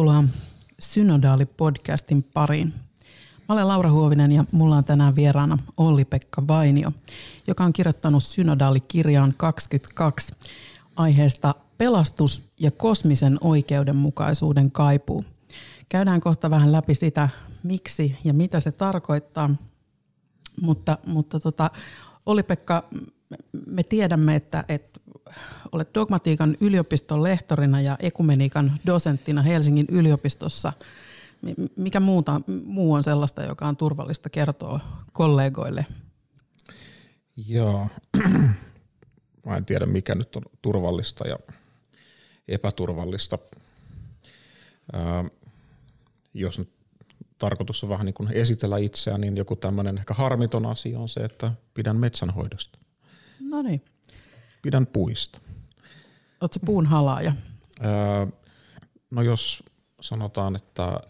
Tervetuloa Synodaali-podcastin pariin. Mä olen Laura Huovinen ja mulla on tänään vieraana Olli-Pekka Vainio, joka on kirjoittanut Synodaali-kirjaan 22 aiheesta pelastus ja kosmisen oikeudenmukaisuuden kaipuu. Käydään kohta vähän läpi sitä, miksi ja mitä se tarkoittaa. Mutta, mutta tota, Olli-Pekka, me tiedämme, että, että olet dogmatiikan yliopiston lehtorina ja ekumeniikan dosenttina Helsingin yliopistossa. Mikä muuta, muu on sellaista, joka on turvallista kertoa kollegoille? Joo, mä en tiedä mikä nyt on turvallista ja epäturvallista. Ää, jos nyt tarkoitus on vähän niin kuin esitellä itseään, niin joku tämmöinen ehkä harmiton asia on se, että pidän metsänhoidosta. No niin. Pidän puista. Oletko puun halaaja? Öö, no jos sanotaan, että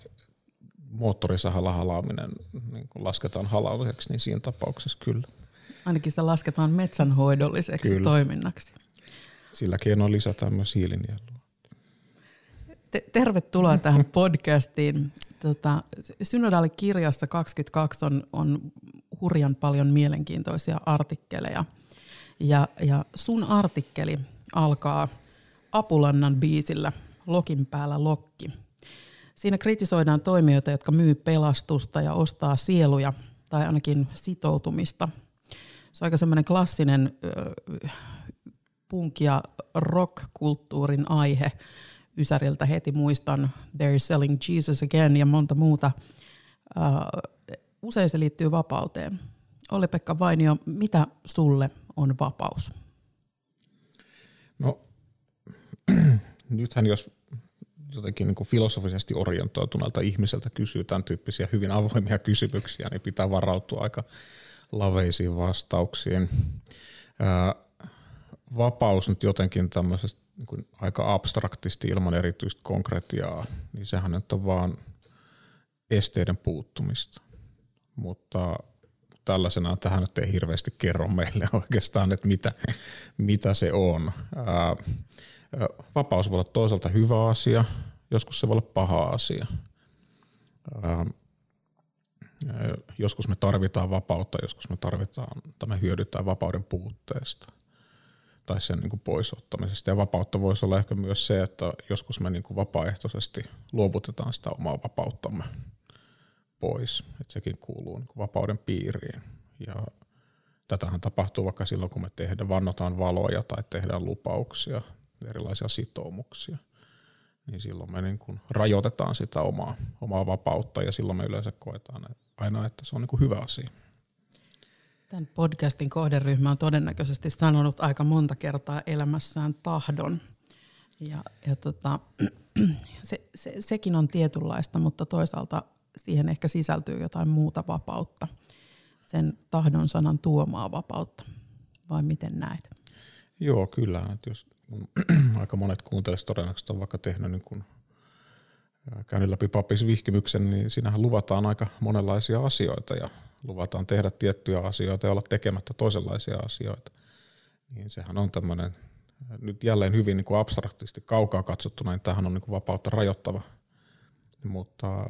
moottorisahalla halaaminen niin kun lasketaan halaamiseksi, niin siinä tapauksessa kyllä. Ainakin se lasketaan metsänhoidolliseksi kyllä. toiminnaksi. Sillä keinoin lisätään myös hiilinielua. Te- tervetuloa tähän podcastiin. Tota, Synodaalikirjassa 22 on, on hurjan paljon mielenkiintoisia artikkeleja. Ja, ja sun artikkeli alkaa Apulannan biisillä Lokin päällä lokki. Siinä kritisoidaan toimijoita, jotka myy pelastusta ja ostaa sieluja tai ainakin sitoutumista. Se on aika semmoinen klassinen äh, punk- ja rock-kulttuurin aihe. Ysäriltä heti muistan They're Selling Jesus Again ja monta muuta. Äh, usein se liittyy vapauteen. Olli-Pekka Vainio, mitä sulle on vapaus? No nythän jos jotenkin niin kuin filosofisesti orientoituneelta ihmiseltä kysyy tämän tyyppisiä hyvin avoimia kysymyksiä, niin pitää varautua aika laveisiin vastauksiin. Ää, vapaus nyt jotenkin tämmöisestä niin kuin aika abstraktisti ilman erityistä konkretiaa, niin sehän nyt on vaan esteiden puuttumista. Mutta tällaisena tähän nyt ei hirveästi kerro meille oikeastaan, että mitä, mitä se on. Ää, vapaus voi olla toisaalta hyvä asia, joskus se voi olla paha asia. Joskus me tarvitaan vapautta, joskus me tarvitaan tai me hyödytään vapauden puutteesta tai sen niin kuin poisottamisesta. Ja vapautta voisi olla ehkä myös se, että joskus me niin kuin vapaaehtoisesti luovutetaan sitä omaa vapauttamme pois. Että sekin kuuluu niin vapauden piiriin. Ja tätähän tapahtuu vaikka silloin, kun me tehdään, vannotaan valoja tai tehdään lupauksia erilaisia sitoumuksia, niin silloin me niin kuin rajoitetaan sitä omaa, omaa vapautta ja silloin me yleensä koetaan aina, että se on niin kuin hyvä asia. Tämän podcastin kohderyhmä on todennäköisesti sanonut aika monta kertaa elämässään tahdon. Ja, ja tota, se, se, sekin on tietynlaista, mutta toisaalta siihen ehkä sisältyy jotain muuta vapautta. Sen tahdon sanan tuomaa vapautta. Vai miten näet? Joo, kyllä. Että jos aika monet kuuntelisivat todennäköisesti on vaikka tehnyt niin kuin käynyt läpi pappisvihkimyksen, niin siinähän luvataan aika monenlaisia asioita ja luvataan tehdä tiettyjä asioita ja olla tekemättä toisenlaisia asioita. Niin sehän on tämmöinen nyt jälleen hyvin niin kuin abstraktisti kaukaa katsottuna, niin tämähän on niin kuin vapautta rajoittava. Mutta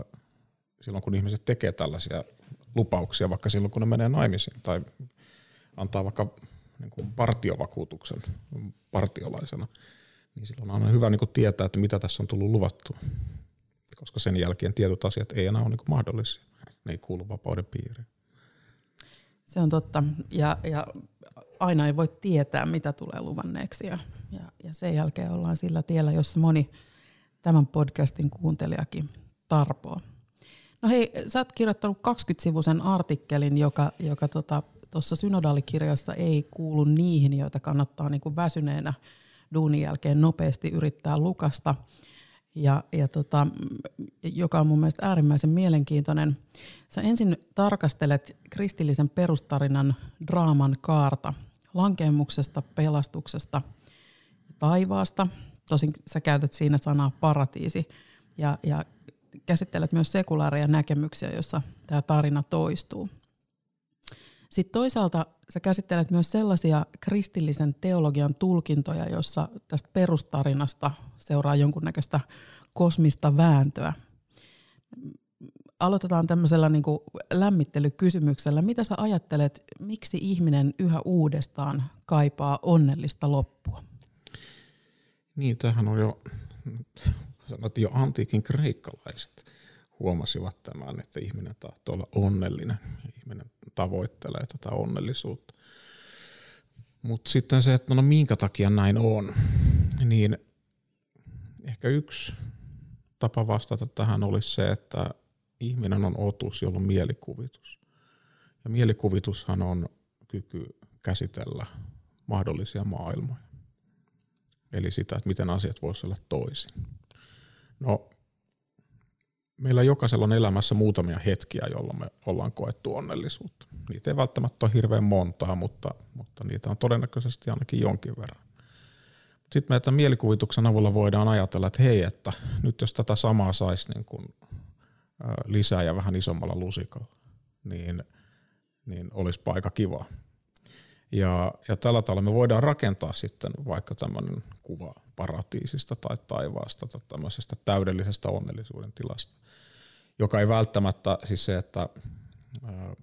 silloin kun ihmiset tekee tällaisia lupauksia, vaikka silloin kun ne menee naimisiin tai antaa vaikka niin kuin partiovakuutuksen partiolaisena, niin silloin on aina hyvä niin kuin tietää, että mitä tässä on tullut luvattua. Koska sen jälkeen tietyt asiat ei enää ole niin kuin mahdollisia. Ne ei kuulu vapauden piiriin. Se on totta. Ja, ja aina ei voi tietää, mitä tulee luvanneeksi. Ja, ja, ja sen jälkeen ollaan sillä tiellä, jossa moni tämän podcastin kuuntelijakin tarpoo. No hei, sä oot kirjoittanut 20-sivuisen artikkelin, joka, joka tota, tuossa synodaalikirjassa ei kuulu niihin, joita kannattaa niin kuin väsyneenä duunin jälkeen nopeasti yrittää lukasta. ja, ja tota, joka on mun mielestä äärimmäisen mielenkiintoinen. Sä ensin tarkastelet kristillisen perustarinan draaman kaarta lankemuksesta, pelastuksesta, taivaasta. Tosin sä käytät siinä sanaa paratiisi ja, ja käsittelet myös sekulaareja näkemyksiä, joissa tämä tarina toistuu. Sitten toisaalta sä käsittelet myös sellaisia kristillisen teologian tulkintoja, jossa tästä perustarinasta seuraa jonkunnäköistä kosmista vääntöä. Aloitetaan tämmöisellä niin kuin lämmittelykysymyksellä. Mitä sä ajattelet, miksi ihminen yhä uudestaan kaipaa onnellista loppua? Niin, tämähän on jo, sanot jo antiikin kreikkalaiset huomasivat tämän, että ihminen tahtoo olla onnellinen. Ihminen tavoittelee tätä onnellisuutta. Mutta sitten se, että no minkä takia näin on, niin ehkä yksi tapa vastata tähän olisi se, että ihminen on otus, jolla on mielikuvitus. Ja mielikuvitushan on kyky käsitellä mahdollisia maailmoja. Eli sitä, että miten asiat voisivat olla toisin. No, meillä jokaisella on elämässä muutamia hetkiä, jolloin me ollaan koettu onnellisuutta. Niitä ei välttämättä ole hirveän montaa, mutta, mutta niitä on todennäköisesti ainakin jonkin verran. Sitten me mielikuvituksen avulla voidaan ajatella, että hei, että nyt jos tätä samaa saisi niin kuin lisää ja vähän isommalla lusikalla, niin, niin olisi paikka kiva. Ja, ja tällä tavalla me voidaan rakentaa sitten vaikka tämmöinen kuva paratiisista tai taivaasta tai tämmöisestä täydellisestä onnellisuuden tilasta, joka ei välttämättä siis se, että ää,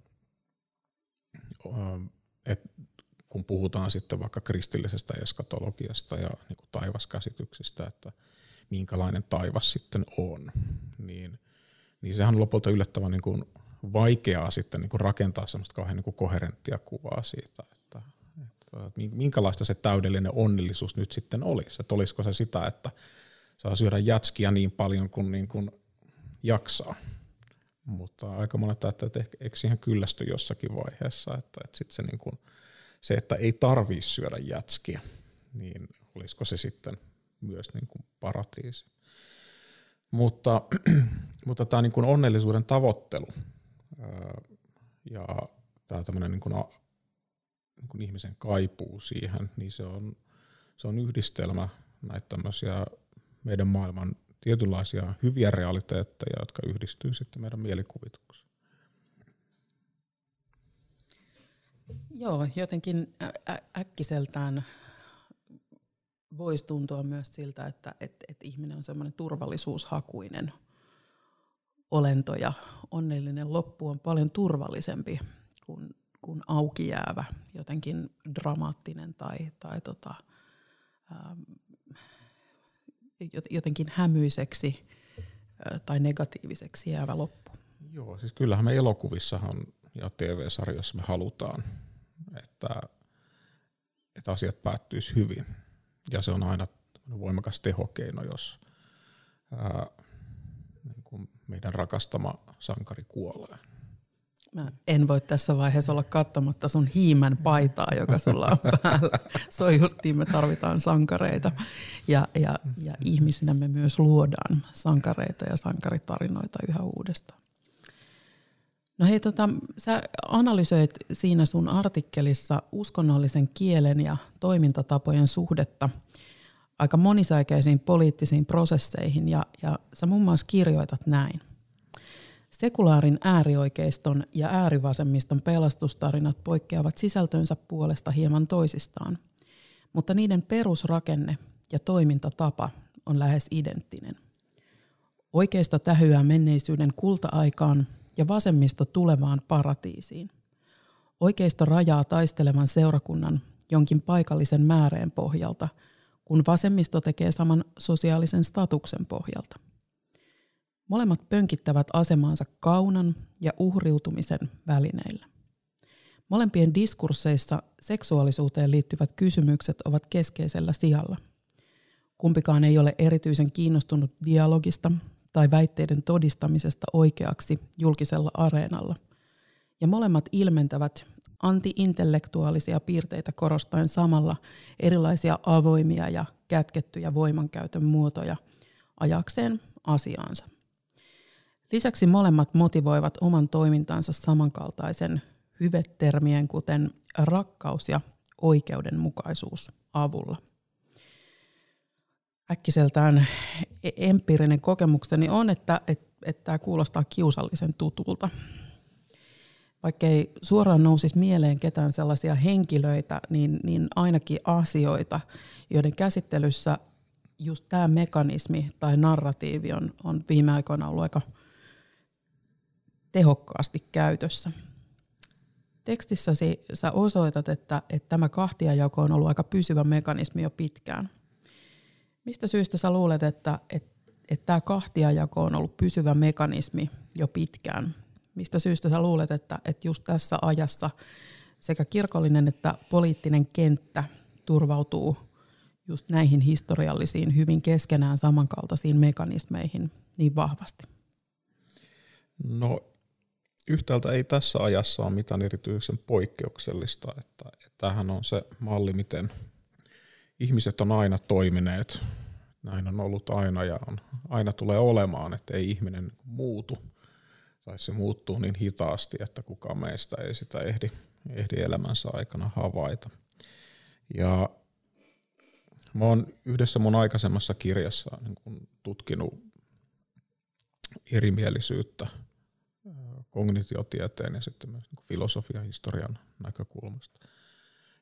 et kun puhutaan sitten vaikka kristillisestä eskatologiasta ja niin kuin taivaskäsityksistä, että minkälainen taivas sitten on, niin, niin sehän on lopulta yllättävän niin kuin vaikeaa sitten niin kuin rakentaa semmoista kauhean niin kuin koherenttia kuvaa siitä, minkälaista se täydellinen onnellisuus nyt sitten olisi. Että olisiko se sitä, että saa syödä jätskiä niin paljon kuin, niin kuin jaksaa. Mutta aika monet ajattelevat, että eikö siihen kyllästy jossakin vaiheessa, että, että sitten se, niin kuin, se, että ei tarvii syödä jätskiä, niin olisiko se sitten myös niin kuin paratiisi. Mutta, mutta tämä niin kuin onnellisuuden tavoittelu ja tämä tämmöinen niin kuin, niin kuin ihmisen kaipuu siihen, niin se on, se on yhdistelmä näitä tämmöisiä meidän maailman tietynlaisia hyviä realiteetteja, jotka yhdistyy sitten meidän mielikuvitukseen. Joo, jotenkin ä- äkkiseltään voisi tuntua myös siltä, että et, et ihminen on semmoinen turvallisuushakuinen olento ja onnellinen loppu on paljon turvallisempi kuin, kuin auki jäävä, jotenkin dramaattinen tai, tai tota, ähm, jotenkin hämyiseksi tai negatiiviseksi jäävä loppu. Joo, siis kyllähän me elokuvissahan ja TV-sarjoissa me halutaan, että, että asiat päättyisi hyvin. Ja se on aina voimakas tehokeino, jos ää, niin kuin meidän rakastama sankari kuolee. Mä en voi tässä vaiheessa olla katsomatta sun hiimän paitaa, joka sulla on päällä. Se on justiin, me tarvitaan sankareita. Ja, ja, ja ihmisinä me myös luodaan sankareita ja sankaritarinoita yhä uudestaan. No hei, tota, sä analysoit siinä sun artikkelissa uskonnollisen kielen ja toimintatapojen suhdetta aika monisäikeisiin poliittisiin prosesseihin ja, ja sä muun muassa kirjoitat näin. Sekulaarin äärioikeiston ja äärivasemmiston pelastustarinat poikkeavat sisältönsä puolesta hieman toisistaan, mutta niiden perusrakenne ja toimintatapa on lähes identtinen. Oikeisto tähyää menneisyyden kulta-aikaan ja vasemmisto tulevaan paratiisiin. Oikeisto rajaa taistelevan seurakunnan jonkin paikallisen määreen pohjalta, kun vasemmisto tekee saman sosiaalisen statuksen pohjalta. Molemmat pönkittävät asemaansa kaunan ja uhriutumisen välineillä. Molempien diskursseissa seksuaalisuuteen liittyvät kysymykset ovat keskeisellä sijalla. Kumpikaan ei ole erityisen kiinnostunut dialogista tai väitteiden todistamisesta oikeaksi julkisella areenalla. Ja molemmat ilmentävät antiintellektuaalisia piirteitä korostaen samalla erilaisia avoimia ja kätkettyjä voimankäytön muotoja ajakseen asiaansa. Lisäksi molemmat motivoivat oman toimintansa samankaltaisen hyvetermien, kuten rakkaus ja oikeudenmukaisuus avulla. Äkkiseltään e- empiirinen kokemukseni on, että, että, että tämä kuulostaa kiusallisen tutulta. Vaikka ei suoraan nousisi mieleen ketään sellaisia henkilöitä, niin, niin ainakin asioita, joiden käsittelyssä just tämä mekanismi tai narratiivi on, on viime aikoina ollut aika tehokkaasti käytössä. Tekstissäsi sä osoitat, että, että tämä kahtiajako on ollut aika pysyvä mekanismi jo pitkään. Mistä syystä sä luulet, että, että, että tämä kahtiajako on ollut pysyvä mekanismi jo pitkään? Mistä syystä sä luulet, että, että just tässä ajassa sekä kirkollinen että poliittinen kenttä turvautuu just näihin historiallisiin, hyvin keskenään samankaltaisiin mekanismeihin niin vahvasti? No yhtäältä ei tässä ajassa ole mitään erityisen poikkeuksellista, että, että tämähän on se malli, miten ihmiset on aina toimineet. Näin on ollut aina ja on, aina tulee olemaan, että ei ihminen muutu tai se muuttuu niin hitaasti, että kukaan meistä ei sitä ehdi, ehdi elämänsä aikana havaita. Ja mä oon yhdessä mun aikaisemmassa kirjassa niin kun tutkinut erimielisyyttä kognitiotieteen ja sitten myös niin filosofian historian näkökulmasta.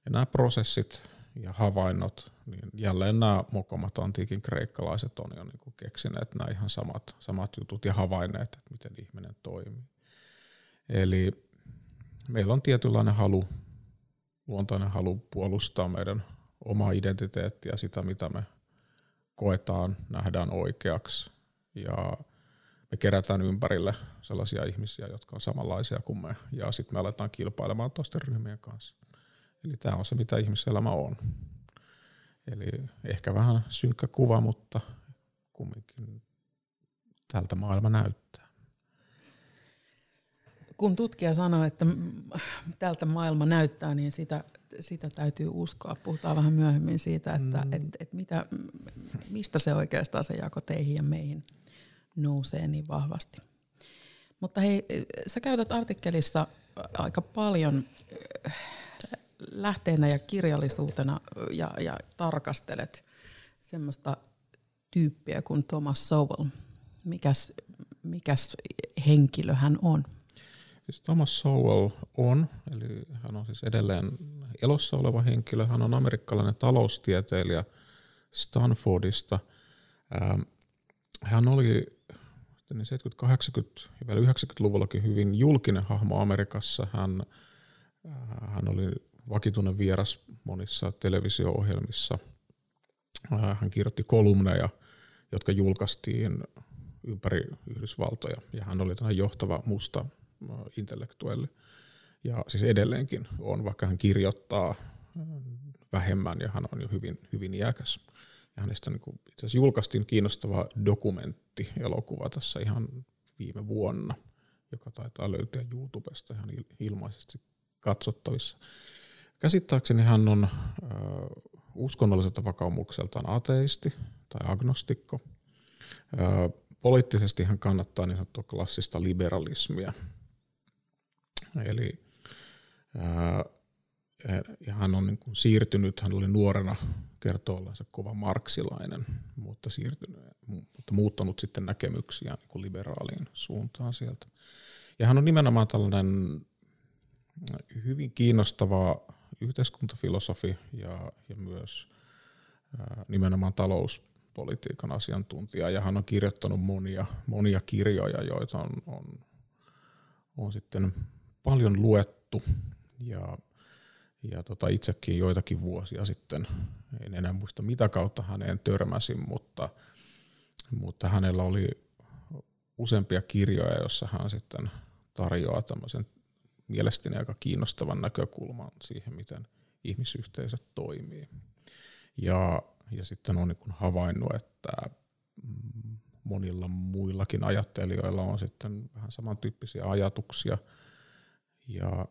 Ja nämä prosessit ja havainnot, niin jälleen nämä mokomat antiikin kreikkalaiset on jo niin kuin keksineet nämä ihan samat, samat jutut ja havainneet, että miten ihminen toimii. Eli meillä on tietynlainen halu, luontainen halu puolustaa meidän omaa identiteettiä, sitä mitä me koetaan, nähdään oikeaksi ja me kerätään ympärille sellaisia ihmisiä, jotka on samanlaisia kuin me, ja sitten me aletaan kilpailemaan toisten ryhmien kanssa. Eli tämä on se, mitä ihmiselämä on. Eli ehkä vähän synkkä kuva, mutta kumminkin tältä maailma näyttää. Kun tutkija sanoo, että tältä maailma näyttää, niin sitä, sitä täytyy uskoa. Puhutaan vähän myöhemmin siitä, että mm. et, et mitä, mistä se oikeastaan se jako teihin ja meihin nousee niin vahvasti. Mutta hei, sä käytät artikkelissa aika paljon äh, lähteenä ja kirjallisuutena ja, ja tarkastelet semmoista tyyppiä kuin Thomas Sowell. Mikäs, mikäs henkilö hän on? Siis Thomas Sowell on, eli hän on siis edelleen elossa oleva henkilö. Hän on amerikkalainen taloustieteilijä Stanfordista. Hän oli niin 70-, 80- ja vielä 90-luvullakin hyvin julkinen hahmo Amerikassa. Hän, äh, hän oli vakituinen vieras monissa televisio-ohjelmissa. Äh, hän kirjoitti kolumneja, jotka julkaistiin ympäri Yhdysvaltoja, ja hän oli tämmöinen johtava musta äh, intellektuelli. Ja siis edelleenkin on, vaikka hän kirjoittaa vähemmän ja hän on jo hyvin, hyvin iäkäs. Ja hänestä niin kuin, itse asiassa julkaistiin kiinnostava dokumentti-elokuva tässä ihan viime vuonna, joka taitaa löytyä YouTubesta ihan ilmaisesti katsottavissa. Käsittääkseni hän on äh, uskonnolliselta vakaumukseltaan ateisti tai agnostikko. Äh, poliittisesti hän kannattaa niin sanottua klassista liberalismia. Eli äh, ja hän on niin kuin siirtynyt, hän oli nuorena kertoo ollensa kova marksilainen, mutta, siirtynyt, mutta muuttanut sitten näkemyksiä niin liberaaliin suuntaan sieltä. Ja hän on nimenomaan tällainen hyvin kiinnostava yhteiskuntafilosofi ja, ja myös ää, nimenomaan talouspolitiikan asiantuntija. Ja hän on kirjoittanut monia, monia kirjoja, joita on, on, on sitten paljon luettu. Ja ja tota, itsekin joitakin vuosia sitten, en enää muista mitä kautta häneen törmäsin, mutta, mutta hänellä oli useampia kirjoja, joissa hän sitten tarjoaa tämmöisen mielestäni aika kiinnostavan näkökulman siihen, miten ihmisyhteisöt toimii. Ja, ja sitten on niin havainnut, että monilla muillakin ajattelijoilla on sitten vähän samantyyppisiä ajatuksia – ja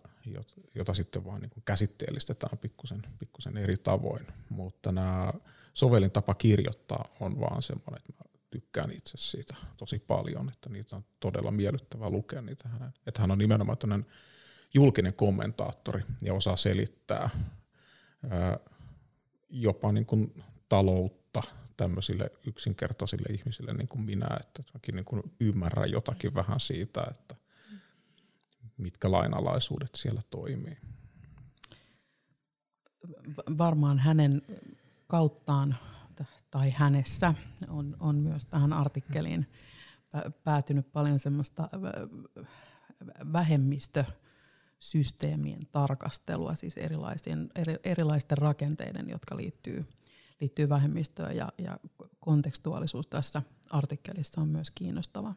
jota sitten vaan niin kuin käsitteellistetään pikkusen, pikkusen eri tavoin. Mutta nämä sovellin tapa kirjoittaa on vaan semmoinen, että mä tykkään itse siitä tosi paljon, että niitä on todella miellyttävää lukea niitä hänen. Että hän on nimenomaan tämmöinen julkinen kommentaattori ja osaa selittää ää, jopa niin kuin taloutta tämmöisille yksinkertaisille ihmisille niin kuin minä, että niin kuin ymmärrän jotakin vähän siitä, että mitkä lainalaisuudet siellä toimii. Varmaan hänen kauttaan tai hänessä on, on myös tähän artikkeliin päätynyt paljon semmoista vähemmistösysteemien tarkastelua, siis erilaisten, eri, erilaisten rakenteiden, jotka liittyy, liittyy vähemmistöön ja, ja kontekstuaalisuus tässä artikkelissa on myös kiinnostava.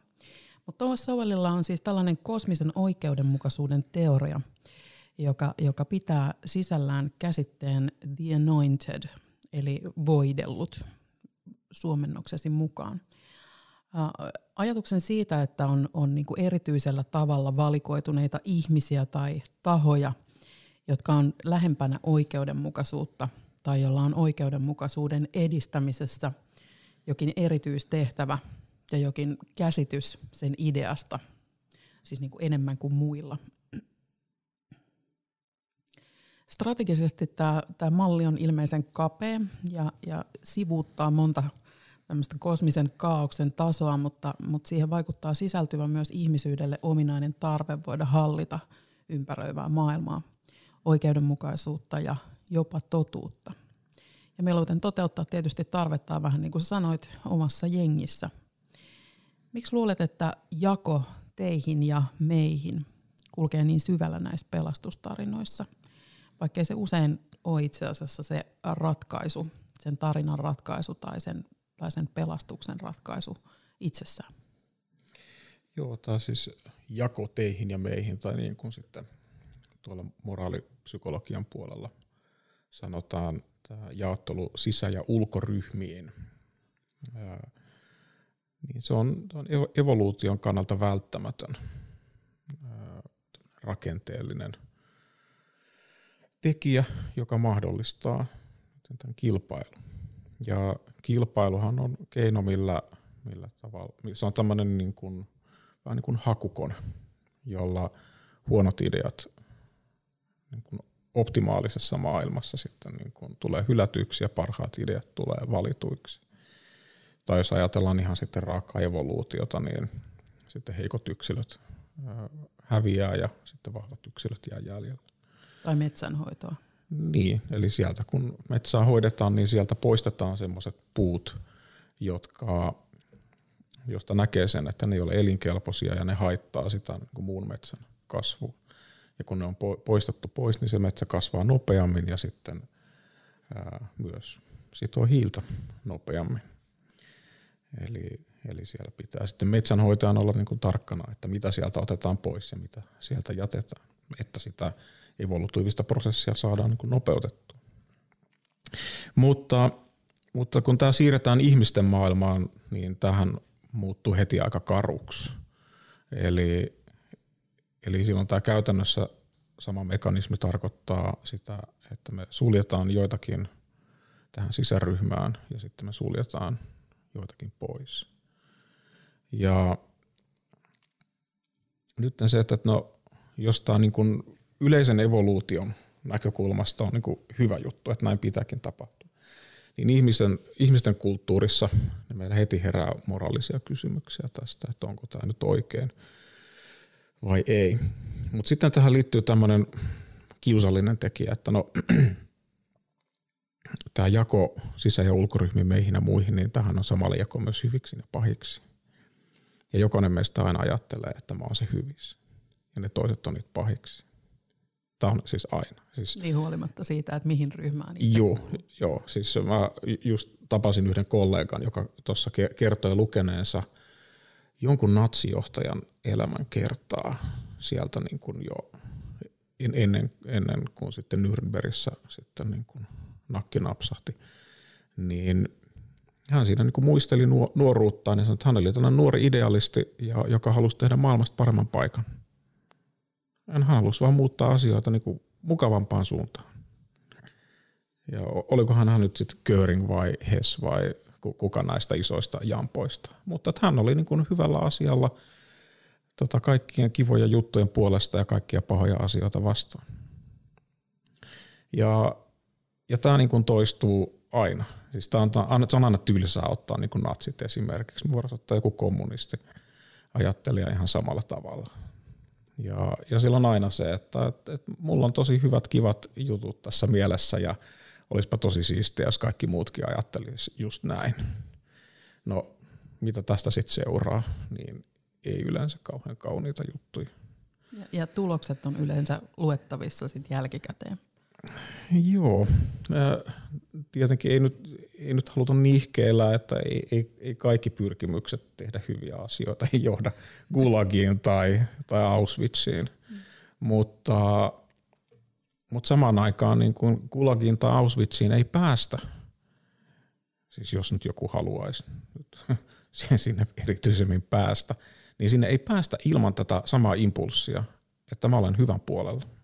Mutta Thomas Sowellilla on siis tällainen kosmisen oikeudenmukaisuuden teoria, joka, joka pitää sisällään käsitteen the anointed, eli voidellut suomennoksesi mukaan. Ajatuksen siitä, että on, on niin kuin erityisellä tavalla valikoituneita ihmisiä tai tahoja, jotka on lähempänä oikeudenmukaisuutta tai jolla on oikeudenmukaisuuden edistämisessä jokin erityistehtävä ja jokin käsitys sen ideasta, siis niin kuin enemmän kuin muilla. Strategisesti tämä, tämä malli on ilmeisen kapea ja, ja sivuuttaa monta tämmöistä kosmisen kaauksen tasoa, mutta, mutta siihen vaikuttaa sisältyvä myös ihmisyydelle ominainen tarve voida hallita ympäröivää maailmaa, oikeudenmukaisuutta ja jopa totuutta. Ja mieluiten toteuttaa tietysti tarvettaa vähän niin kuin sanoit omassa jengissä. Miksi luulet, että jako teihin ja meihin kulkee niin syvällä näissä pelastustarinoissa – vaikkei se usein ole itse asiassa se ratkaisu, sen tarinan ratkaisu tai sen, tai sen pelastuksen ratkaisu itsessään. Joo, tämä siis jako teihin ja meihin, tai niin kuin sitten tuolla moraalipsykologian puolella sanotaan tämä jaottelu sisä- ja ulkoryhmiin. Ää, niin se on, on evoluution kannalta välttämätön rakenteellinen – tekijä, joka mahdollistaa tämän kilpailun. Ja kilpailuhan on keino, millä, millä tavalla, se on tämmöinen niin kuin, vähän niin kuin hakukone, jolla huonot ideat niin kuin optimaalisessa maailmassa sitten niin kuin tulee hylätyiksi ja parhaat ideat tulee valituiksi. Tai jos ajatellaan ihan sitten raakaa evoluutiota, niin sitten heikot yksilöt häviää ja sitten vahvat yksilöt jää jäljellä. Tai metsänhoitoa. Niin, eli sieltä kun metsää hoidetaan, niin sieltä poistetaan semmoiset puut, jotka, josta näkee sen, että ne ei ole elinkelpoisia ja ne haittaa sitä niin kuin muun metsän kasvua. Ja kun ne on poistettu pois, niin se metsä kasvaa nopeammin ja sitten ää, myös sitoo hiiltä nopeammin. Eli, eli siellä pitää sitten metsänhoitajan olla niin kuin tarkkana, että mitä sieltä otetaan pois ja mitä sieltä jätetään, että sitä evolutiivista prosessia saadaan niin kuin nopeutettua. Mutta, mutta kun tämä siirretään ihmisten maailmaan, niin tähän muuttuu heti aika karuksi. Eli, eli silloin tämä käytännössä sama mekanismi tarkoittaa sitä, että me suljetaan joitakin tähän sisäryhmään ja sitten me suljetaan joitakin pois. Ja nyt se, että no, jos tämä niin kuin yleisen evoluution näkökulmasta on niin kuin hyvä juttu, että näin pitääkin tapahtua. Niin ihmisen, ihmisten kulttuurissa niin meillä heti herää moraalisia kysymyksiä tästä, että onko tämä nyt oikein vai ei. Mutta sitten tähän liittyy tämmöinen kiusallinen tekijä, että no, tämä jako sisä- ja ulkoryhmiin meihin ja muihin, niin tähän on samalla jako myös hyviksi ja pahiksi. Ja jokainen meistä aina ajattelee, että mä oon se hyvissä ja ne toiset on niitä pahiksi. Tämä on siis aina. Siis, niin huolimatta siitä, että mihin ryhmään itse joo, joo, siis mä just tapasin yhden kollegan, joka tuossa kertoi lukeneensa jonkun natsijohtajan elämän kertaa sieltä niin kuin jo ennen, ennen kuin sitten Nürnbergissä sitten niin kuin nakki napsahti, niin hän siinä niin muisteli nuoruuttaan ja sanoi, että hän oli tällainen nuori idealisti, joka halusi tehdä maailmasta paremman paikan. Hän halusi vaan muuttaa asioita niin kuin mukavampaan suuntaan. Ja olikohan hän nyt sitten Göring vai Hess vai kuka näistä isoista jampoista. Mutta hän oli niin kuin hyvällä asialla tota, kaikkien kivojen juttujen puolesta ja kaikkia pahoja asioita vastaan. Ja, ja tämä niin kuin toistuu aina. Siis tämä on, se on aina tylsää ottaa niin kuin natsit esimerkiksi. Me voidaan ottaa joku kommunisti ajattelija ihan samalla tavalla. Ja, ja silloin aina se, että, että, että mulla on tosi hyvät, kivat jutut tässä mielessä ja olisipa tosi siistiä, jos kaikki muutkin ajattelisi just näin. No, mitä tästä sitten seuraa, niin ei yleensä kauhean kauniita juttuja. Ja, ja tulokset on yleensä luettavissa sitten jälkikäteen. Joo, tietenkin ei nyt, ei nyt haluta nihkeillä, että ei, ei, ei kaikki pyrkimykset tehdä hyviä asioita ei johda Gulagiin tai, tai Auschwitziin, mm. mutta, mutta samaan aikaan niin kuin Gulagiin tai Auschwitziin ei päästä, siis jos nyt joku haluaisi sinne erityisemmin päästä, niin sinne ei päästä ilman tätä samaa impulssia, että mä olen hyvän puolella.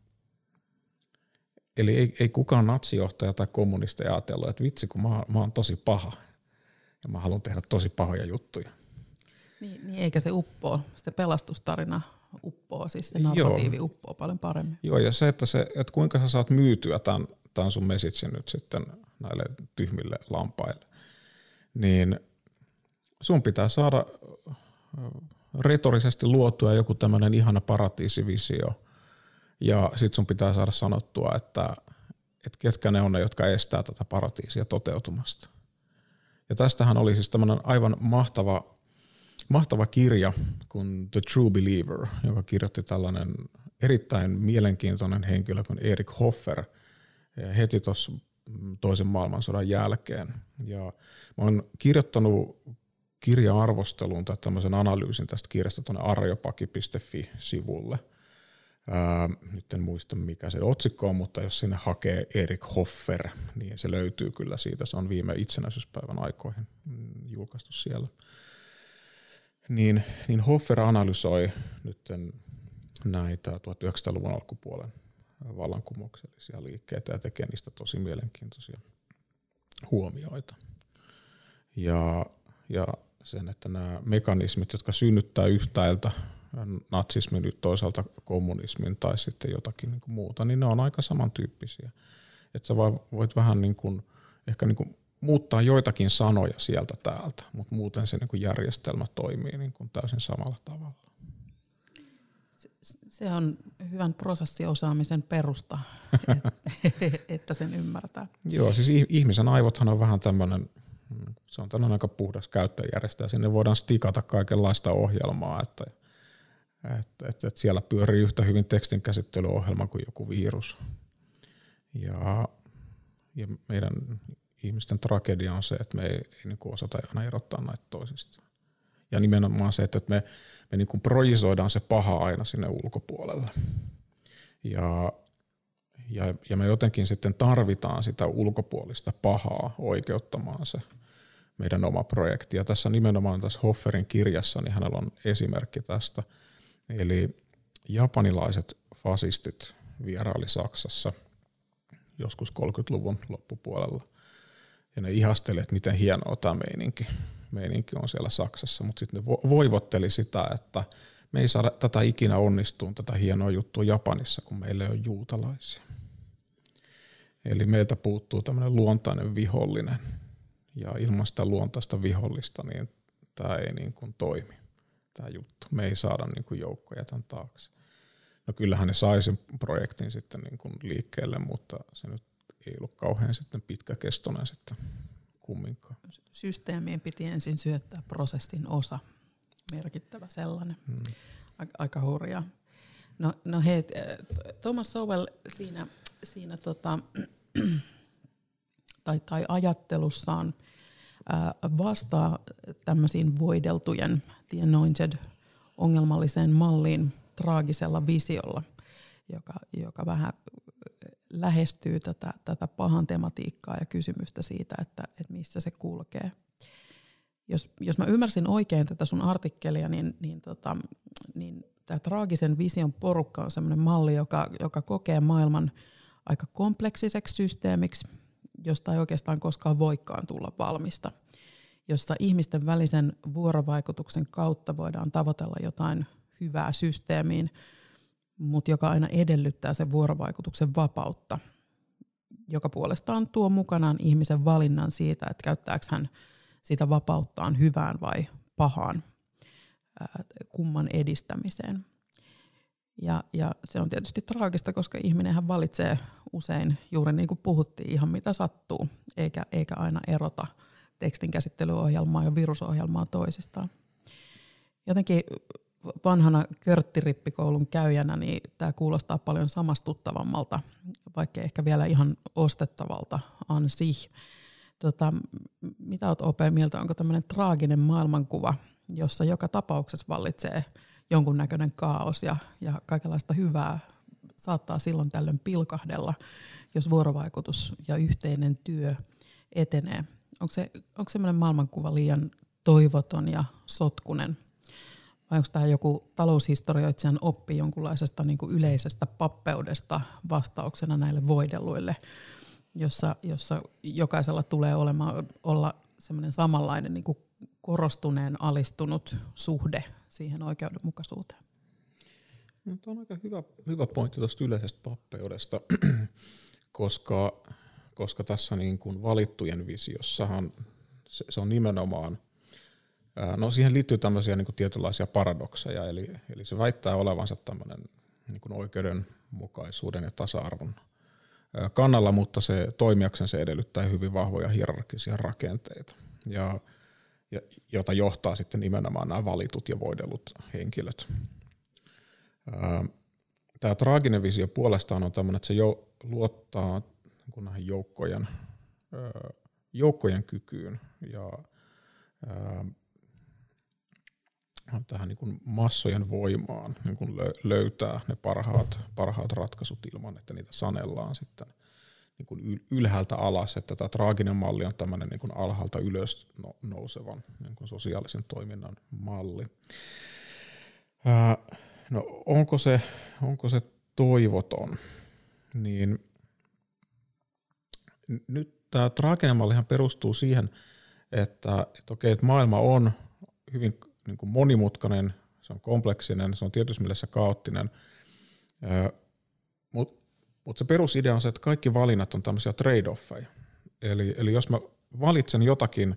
Eli ei, ei kukaan natsijohtaja tai kommunisti ajatellut, että vitsi kun mä, mä oon tosi paha ja mä haluan tehdä tosi pahoja juttuja. Niin, niin eikä se uppoo, se pelastustarina uppoo, siis se narratiivi Joo. uppoo paljon paremmin. Joo, ja se, että, se, että kuinka sä saat myytyä tämän, tämän sun mesitsin nyt sitten näille tyhmille lampaille, niin sun pitää saada retorisesti luotua joku tämmöinen ihana paratiisivisio – ja sitten sun pitää saada sanottua, että, että ketkä ne on ne, jotka estää tätä paratiisia toteutumasta. Ja tästähän oli siis tämmöinen aivan mahtava, mahtava kirja kuin The True Believer, joka kirjoitti tällainen erittäin mielenkiintoinen henkilö kuin Erik Hoffer heti tuossa toisen maailmansodan jälkeen. Ja mä oon kirjoittanut kirja-arvostelun tai tämmöisen analyysin tästä kirjasta tuonne arjopaki.fi-sivulle – Ää, nyt en muista mikä se otsikko on, mutta jos sinne hakee Erik Hoffer, niin se löytyy kyllä siitä. Se on viime itsenäisyyspäivän aikoihin mm, julkaistu siellä. Niin, niin Hoffer analysoi nyt näitä 1900-luvun alkupuolen vallankumouksellisia liikkeitä ja tekee niistä tosi mielenkiintoisia huomioita. Ja, ja sen, että nämä mekanismit, jotka synnyttää yhtäältä natsismin, nyt toisaalta kommunismin tai sitten jotakin niin kuin muuta, niin ne on aika samantyyppisiä. Että sä voit vähän niin kuin, ehkä niin kuin muuttaa joitakin sanoja sieltä täältä, mutta muuten se niin kuin järjestelmä toimii niin kuin täysin samalla tavalla. Se on hyvän prosessiosaamisen perusta, että sen ymmärtää. Joo, siis ihmisen aivothan on vähän tämmöinen, se on tämmöinen aika puhdas käyttöjärjestelmä. Sinne voidaan stikata kaikenlaista ohjelmaa, että että et, et siellä pyörii yhtä hyvin tekstinkäsittelyohjelma kuin joku virus. Ja, ja meidän ihmisten tragedia on se, että me ei, ei niin osata aina erottaa näitä toisistaan. Ja nimenomaan se, että me, me niin projisoidaan se paha aina sinne ulkopuolelle. Ja, ja, ja me jotenkin sitten tarvitaan sitä ulkopuolista pahaa oikeuttamaan se meidän oma projekti. Ja tässä nimenomaan tässä Hofferin kirjassa, niin hänellä on esimerkki tästä – Eli japanilaiset fasistit vieraili Saksassa joskus 30-luvun loppupuolella. Ja ne ihasteli, että miten hienoa tämä meininki, meininki on siellä Saksassa. Mutta sitten ne voivotteli sitä, että me ei saada tätä ikinä onnistuun, tätä hienoa juttua Japanissa, kun meillä on juutalaisia. Eli meiltä puuttuu tämmöinen luontainen vihollinen. Ja ilman sitä luontaista vihollista, niin tämä ei niin kuin toimi tämä juttu. Me ei saada niin kuin joukkoja tämän taakse. No kyllähän ne sai sen projektin sitten niin kuin liikkeelle, mutta se nyt ei ollut kauhean sitten pitkäkestoinen sitten kumminkaan. Systeemien piti ensin syöttää prosessin osa, merkittävä sellainen. Hmm. Aika hurjaa. No, no hei, Thomas Sowell siinä, siinä tota, tai, tai ajattelussaan vastaa tämmöisiin voideltujen The Anointed ongelmalliseen malliin traagisella visiolla, joka, joka vähän lähestyy tätä, tätä pahan tematiikkaa ja kysymystä siitä, että, että missä se kulkee. Jos, jos mä ymmärsin oikein tätä sun artikkelia, niin, niin, tota, niin tämä traagisen vision porukka on sellainen malli, joka, joka kokee maailman aika kompleksiseksi systeemiksi, josta ei oikeastaan koskaan voikaan tulla valmista – jossa ihmisten välisen vuorovaikutuksen kautta voidaan tavoitella jotain hyvää systeemiin, mutta joka aina edellyttää sen vuorovaikutuksen vapautta, joka puolestaan tuo mukanaan ihmisen valinnan siitä, että käyttääkö hän sitä vapauttaan hyvään vai pahaan kumman edistämiseen. Ja, ja se on tietysti traagista, koska ihminenhän valitsee usein juuri niin kuin puhuttiin ihan mitä sattuu, eikä, eikä aina erota tekstin käsittelyohjelmaa ja virusohjelmaa toisistaan. Jotenkin vanhana körttirippikoulun käyjänä, niin tämä kuulostaa paljon samastuttavammalta, vaikka ehkä vielä ihan ostettavalta ansi. Tota, mitä olet OP mieltä, onko tämmöinen traaginen maailmankuva, jossa joka tapauksessa vallitsee jonkunnäköinen kaos ja, ja kaikenlaista hyvää saattaa silloin tällöin pilkahdella, jos vuorovaikutus ja yhteinen työ etenee. Onko se, onko semmoinen maailmankuva liian toivoton ja sotkunen? Vai onko tämä joku taloushistorioitsijan oppi jonkunlaisesta niin kuin yleisestä pappeudesta vastauksena näille voidelluille, jossa, jossa jokaisella tulee olemaan, olla semmoinen samanlainen niin kuin korostuneen alistunut suhde siihen oikeudenmukaisuuteen? No, tuo on aika hyvä, hyvä pointti tuosta yleisestä pappeudesta, koska, koska tässä niin kuin valittujen visiossahan se, se on nimenomaan, no siihen liittyy tämmöisiä niin kuin tietynlaisia paradokseja, eli, eli se väittää olevansa tämmöinen niin kuin oikeudenmukaisuuden ja tasa-arvon kannalla, mutta se toimijaksen se edellyttää hyvin vahvoja hierarkisia rakenteita, ja, ja, jota johtaa sitten nimenomaan nämä valitut ja voidellut henkilöt. Tämä traaginen visio puolestaan on tämmöinen, että se jo luottaa niin näihin joukkojen, joukkojen kykyyn ja tähän niin kuin massojen voimaan niin kuin löytää ne parhaat, parhaat ratkaisut ilman, että niitä sanellaan sitten niin kuin ylhäältä alas, että tämä traaginen malli on tämmöinen niin kuin alhaalta ylös nousevan niin kuin sosiaalisen toiminnan malli. No onko se, onko se toivoton? Niin nyt tämä traagenemallihan perustuu siihen, että, että okei, että maailma on hyvin niin kuin monimutkainen, se on kompleksinen, se on tietysti mielessä kaoottinen, mutta mut se perusidea on se, että kaikki valinnat on tämmöisiä trade-offeja. Eli, eli jos mä valitsen jotakin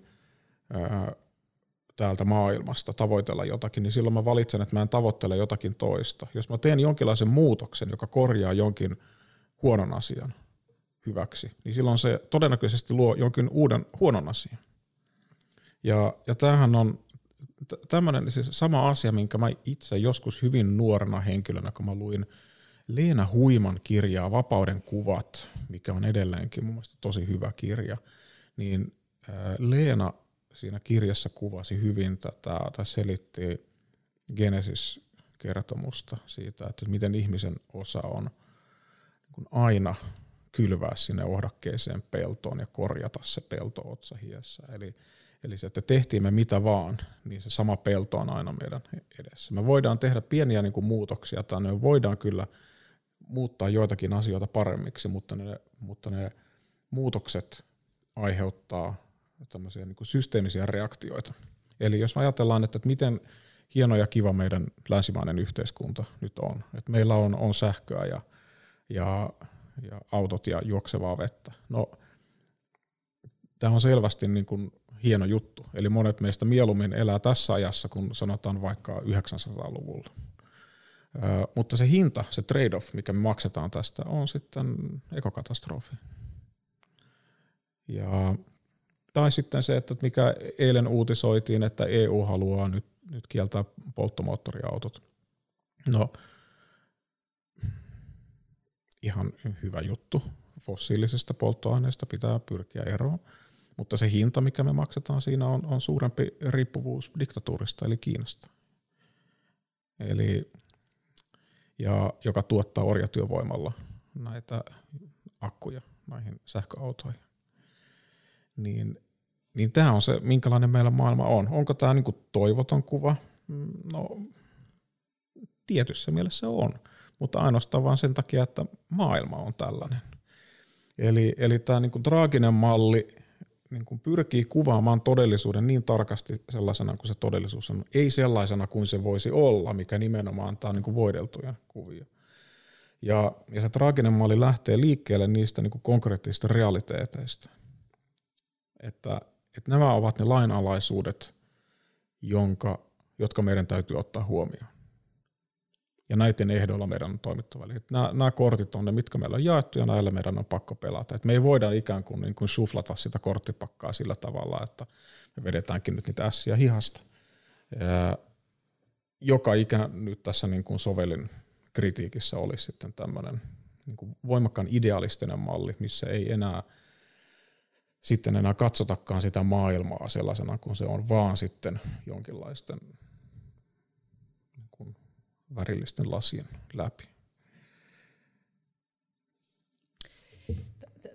täältä maailmasta tavoitella jotakin, niin silloin mä valitsen, että mä en tavoittele jotakin toista. Jos mä teen jonkinlaisen muutoksen, joka korjaa jonkin huonon asian hyväksi, niin silloin se todennäköisesti luo jonkin uuden huonon asian. Ja, ja tämähän on tämmöinen siis sama asia, minkä mä itse joskus hyvin nuorena henkilönä, kun mä luin Leena Huiman kirjaa Vapauden kuvat, mikä on edelleenkin mun mielestä tosi hyvä kirja, niin Leena siinä kirjassa kuvasi hyvin tätä, tai selitti Genesis-kertomusta siitä, että miten ihmisen osa on niin aina kylvää sinne ohdakkeeseen peltoon ja korjata se pelto otsahiessä. Eli, eli se, että tehtiin me mitä vaan, niin se sama pelto on aina meidän edessä. Me voidaan tehdä pieniä niin kuin muutoksia, tai me voidaan kyllä muuttaa joitakin asioita paremmiksi, mutta ne, mutta ne muutokset aiheuttaa tämmöisiä niin kuin systeemisiä reaktioita. Eli jos me ajatellaan, että, että miten hieno ja kiva meidän länsimainen yhteiskunta nyt on, että meillä on, on sähköä ja, ja, ja autot ja juoksevaa vettä. No, tämä on selvästi niin kuin hieno juttu. Eli monet meistä mieluummin elää tässä ajassa, kun sanotaan vaikka 900-luvulla. Ö, mutta se hinta, se trade-off, mikä me maksetaan tästä, on sitten ekokatastrofi. Ja tai sitten se, että mikä eilen uutisoitiin, että EU haluaa nyt, nyt kieltää polttomoottoriautot. No, ihan hyvä juttu. Fossiilisesta polttoaineesta pitää pyrkiä eroon, mutta se hinta, mikä me maksetaan siinä, on, on suurempi riippuvuus diktatuurista, eli Kiinasta. Eli, ja joka tuottaa orjatyövoimalla näitä akkuja näihin sähköautoihin. Niin niin tämä on se, minkälainen meillä maailma on. Onko tämä niinku toivoton kuva? Mm, no, tietyssä mielessä on, mutta ainoastaan vain sen takia, että maailma on tällainen. Eli, eli tämä niinku traaginen malli niin kuin pyrkii kuvaamaan todellisuuden niin tarkasti sellaisena kuin se todellisuus on, ei sellaisena kuin se voisi olla, mikä nimenomaan antaa niin kuin voideltuja kuvia. Ja, ja se traaginen maali lähtee liikkeelle niistä niin kuin konkreettisista realiteeteista. Että, että nämä ovat ne lainalaisuudet, jonka, jotka meidän täytyy ottaa huomioon. Ja näiden ehdoilla meidän on toimittava. Eli nämä, nämä kortit on ne, mitkä meillä on jaettu, ja näillä meidän on pakko pelata. Et me ei voida ikään kuin, niin kuin suflata sitä korttipakkaa sillä tavalla, että me vedetäänkin nyt niitä ässiä hihasta. Ja joka ikään nyt tässä niin kuin sovellin kritiikissä olisi sitten tämmöinen niin kuin voimakkaan idealistinen malli, missä ei enää sitten enää katsotakaan sitä maailmaa sellaisena kuin se on, vaan sitten jonkinlaisten värillisten lasien läpi.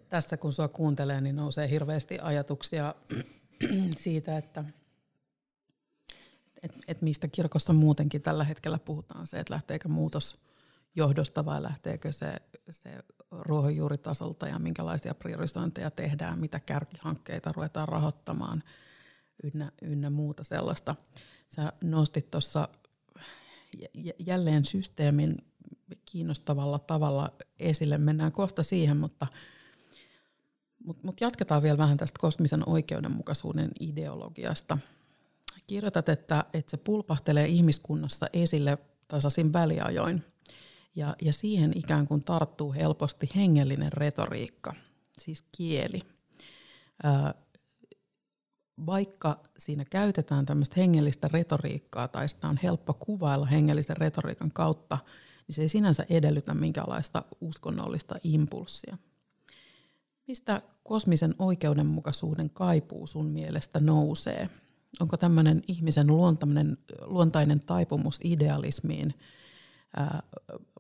Tässä kun sua kuuntelee, niin nousee hirveästi ajatuksia siitä, että et, et mistä kirkossa muutenkin tällä hetkellä puhutaan, se, että lähteekö muutos johdosta vai lähteekö se, se ruohonjuuritasolta ja minkälaisia priorisointeja tehdään, mitä kärkihankkeita ruvetaan rahoittamaan ynnä, ynnä muuta sellaista. Sä nostit tuossa jälleen systeemin kiinnostavalla tavalla esille. Mennään kohta siihen, mutta, mutta, mutta jatketaan vielä vähän tästä kosmisen oikeudenmukaisuuden ideologiasta. Kirjoitat, että, että se pulpahtelee ihmiskunnassa esille tasaisin väliajoin. Ja, ja siihen ikään kuin tarttuu helposti hengellinen retoriikka, siis kieli. Ää, vaikka siinä käytetään tämmöistä hengellistä retoriikkaa tai sitä on helppo kuvailla hengellisen retoriikan kautta, niin se ei sinänsä edellytä minkäänlaista uskonnollista impulssia. Mistä kosmisen oikeudenmukaisuuden kaipuu sun mielestä nousee? Onko tämmöinen ihmisen luontainen taipumus idealismiin ää,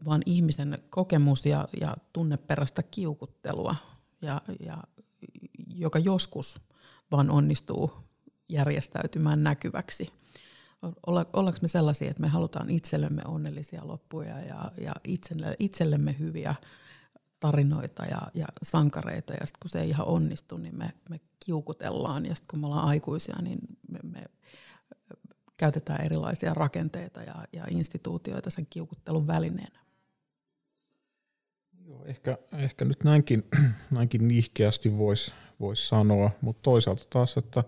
vaan ihmisen kokemus ja, ja tunneperäistä kiukuttelua, ja, ja, joka joskus vaan onnistuu järjestäytymään näkyväksi. Olla, ollaanko me sellaisia, että me halutaan itsellemme onnellisia loppuja ja, ja itselle, itsellemme hyviä tarinoita ja, ja sankareita, ja sitten kun se ei ihan onnistu, niin me, me kiukutellaan, ja sitten kun me ollaan aikuisia, niin me, me käytetään erilaisia rakenteita ja, ja instituutioita sen kiukuttelun välineenä. Joo, ehkä, ehkä nyt näinkin, näinkin nihkeästi voisi vois sanoa, mutta toisaalta taas, että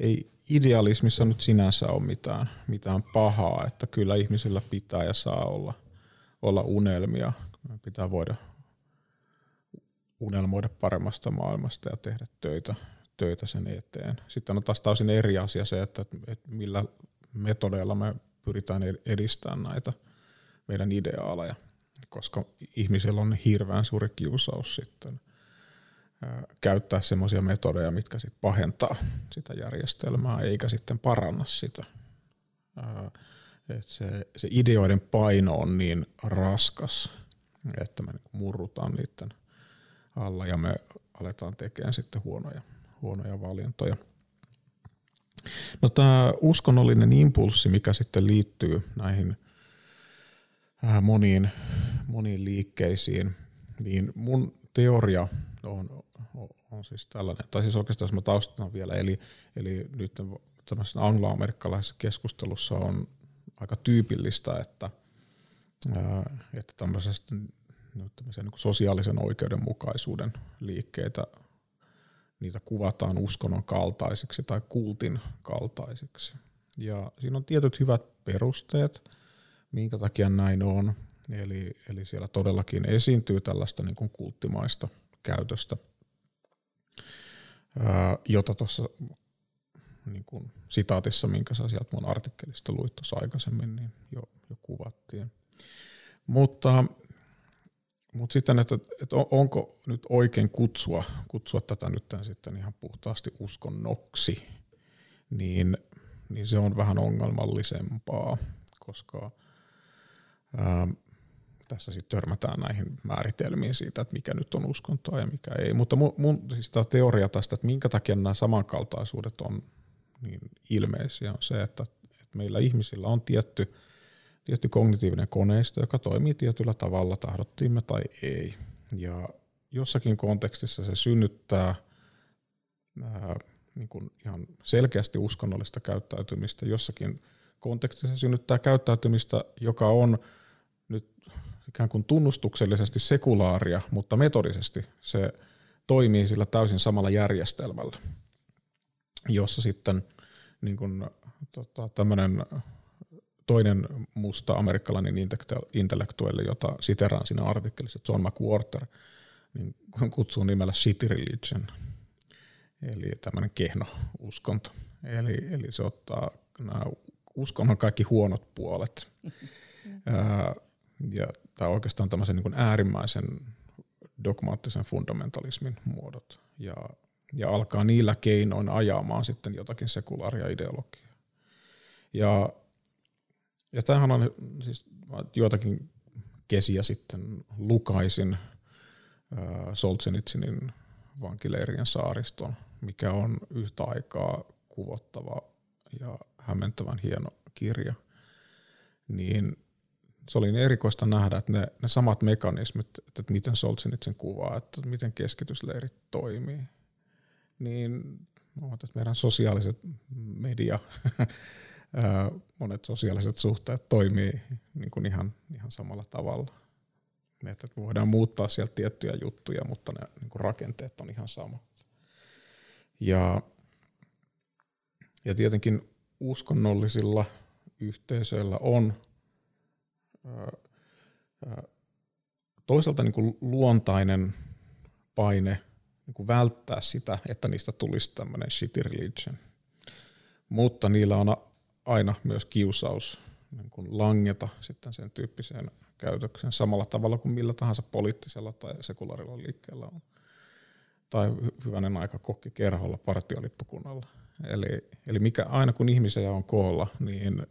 ei idealismissa nyt sinänsä ole mitään, mitään pahaa, että kyllä ihmisillä pitää ja saa olla, olla unelmia. Pitää voida unelmoida paremmasta maailmasta ja tehdä töitä, töitä sen eteen. Sitten on taas täysin eri asia se, että, että millä metodeilla me pyritään edistämään näitä meidän ideaaleja, koska ihmisillä on hirveän suuri kiusaus sitten käyttää semmoisia metodeja, mitkä sitten pahentaa sitä järjestelmää, eikä sitten paranna sitä. Et se, se ideoiden paino on niin raskas, että me niinku murrutaan niiden alla ja me aletaan tekemään sitten huonoja, huonoja valintoja. No tämä uskonnollinen impulssi, mikä sitten liittyy näihin moniin, moniin liikkeisiin, niin mun teoria on, on, siis tällainen, tai siis oikeastaan mä taustan vielä, eli, eli nyt tämmöisessä angloamerikkalaisessa keskustelussa on aika tyypillistä, että, että tämmöisestä niin sosiaalisen oikeudenmukaisuuden liikkeitä niitä kuvataan uskonnon kaltaisiksi tai kultin kaltaisiksi. Ja siinä on tietyt hyvät perusteet, minkä takia näin on. Eli, eli siellä todellakin esiintyy tällaista niin kuin kulttimaista käytöstä, ää, jota tuossa niin kuin sitaatissa, minkä sä sieltä mun artikkelista luit tuossa aikaisemmin, niin jo, jo kuvattiin. Mutta mutta sitten, että, että onko nyt oikein kutsua, kutsua tätä nyt sitten ihan puhtaasti uskonnoksi, niin, niin se on vähän ongelmallisempaa, koska ää, tässä sitten törmätään näihin määritelmiin siitä, että mikä nyt on uskontoa ja mikä ei. Mutta mun, mun siis tämä teoria tästä, että minkä takia nämä samankaltaisuudet on niin ilmeisiä, on se, että, että meillä ihmisillä on tietty – tietty kognitiivinen koneisto, joka toimii tietyllä tavalla, tahdottiimme tai ei. Ja jossakin kontekstissa se synnyttää ää, niin kuin ihan selkeästi uskonnollista käyttäytymistä jossakin kontekstissa synnyttää käyttäytymistä, joka on nyt ikään kuin tunnustuksellisesti sekulaaria, mutta metodisesti se toimii sillä täysin samalla järjestelmällä, jossa sitten niin kuin, tota, tämmöinen toinen musta amerikkalainen intellektuelli, jota siteraan siinä artikkelissa, John McWhorter, niin kutsuu nimellä shitty religion, eli tämmöinen kehno uskonto. Eli, eli se ottaa nämä uskonnon kaikki huonot puolet. Ää, ja on oikeastaan tämmöisen niin äärimmäisen dogmaattisen fundamentalismin muodot. Ja, ja alkaa niillä keinoin ajamaan sitten jotakin sekulaaria ideologiaa. Ja, ja tämähän on siis joitakin kesiä sitten lukaisin äh, Solzhenitsinin vankileirien saariston, mikä on yhtä aikaa kuvottava ja hämmentävän hieno kirja, niin se oli niin erikoista nähdä, että ne, ne samat mekanismit, että, että miten Solzhenitsin kuvaa, että miten keskitysleirit toimii, niin että meidän sosiaaliset media, monet sosiaaliset suhteet toimii niin kuin ihan, ihan samalla tavalla. Että voidaan muuttaa sieltä tiettyjä juttuja, mutta ne niin kuin rakenteet on ihan samat. Ja, ja tietenkin uskonnollisilla yhteisöillä on toisaalta niin kuin luontainen paine niin kuin välttää sitä, että niistä tulisi tämmöinen shitty religion. Mutta niillä on aina myös kiusaus niin kuin langeta sitten sen tyyppiseen käytökseen samalla tavalla kuin millä tahansa poliittisella tai sekulaarilla liikkeellä on. Tai hyvänen aika kokki kerholla partiolippukunnalla. Eli, eli mikä, aina kun ihmisiä on koolla, niin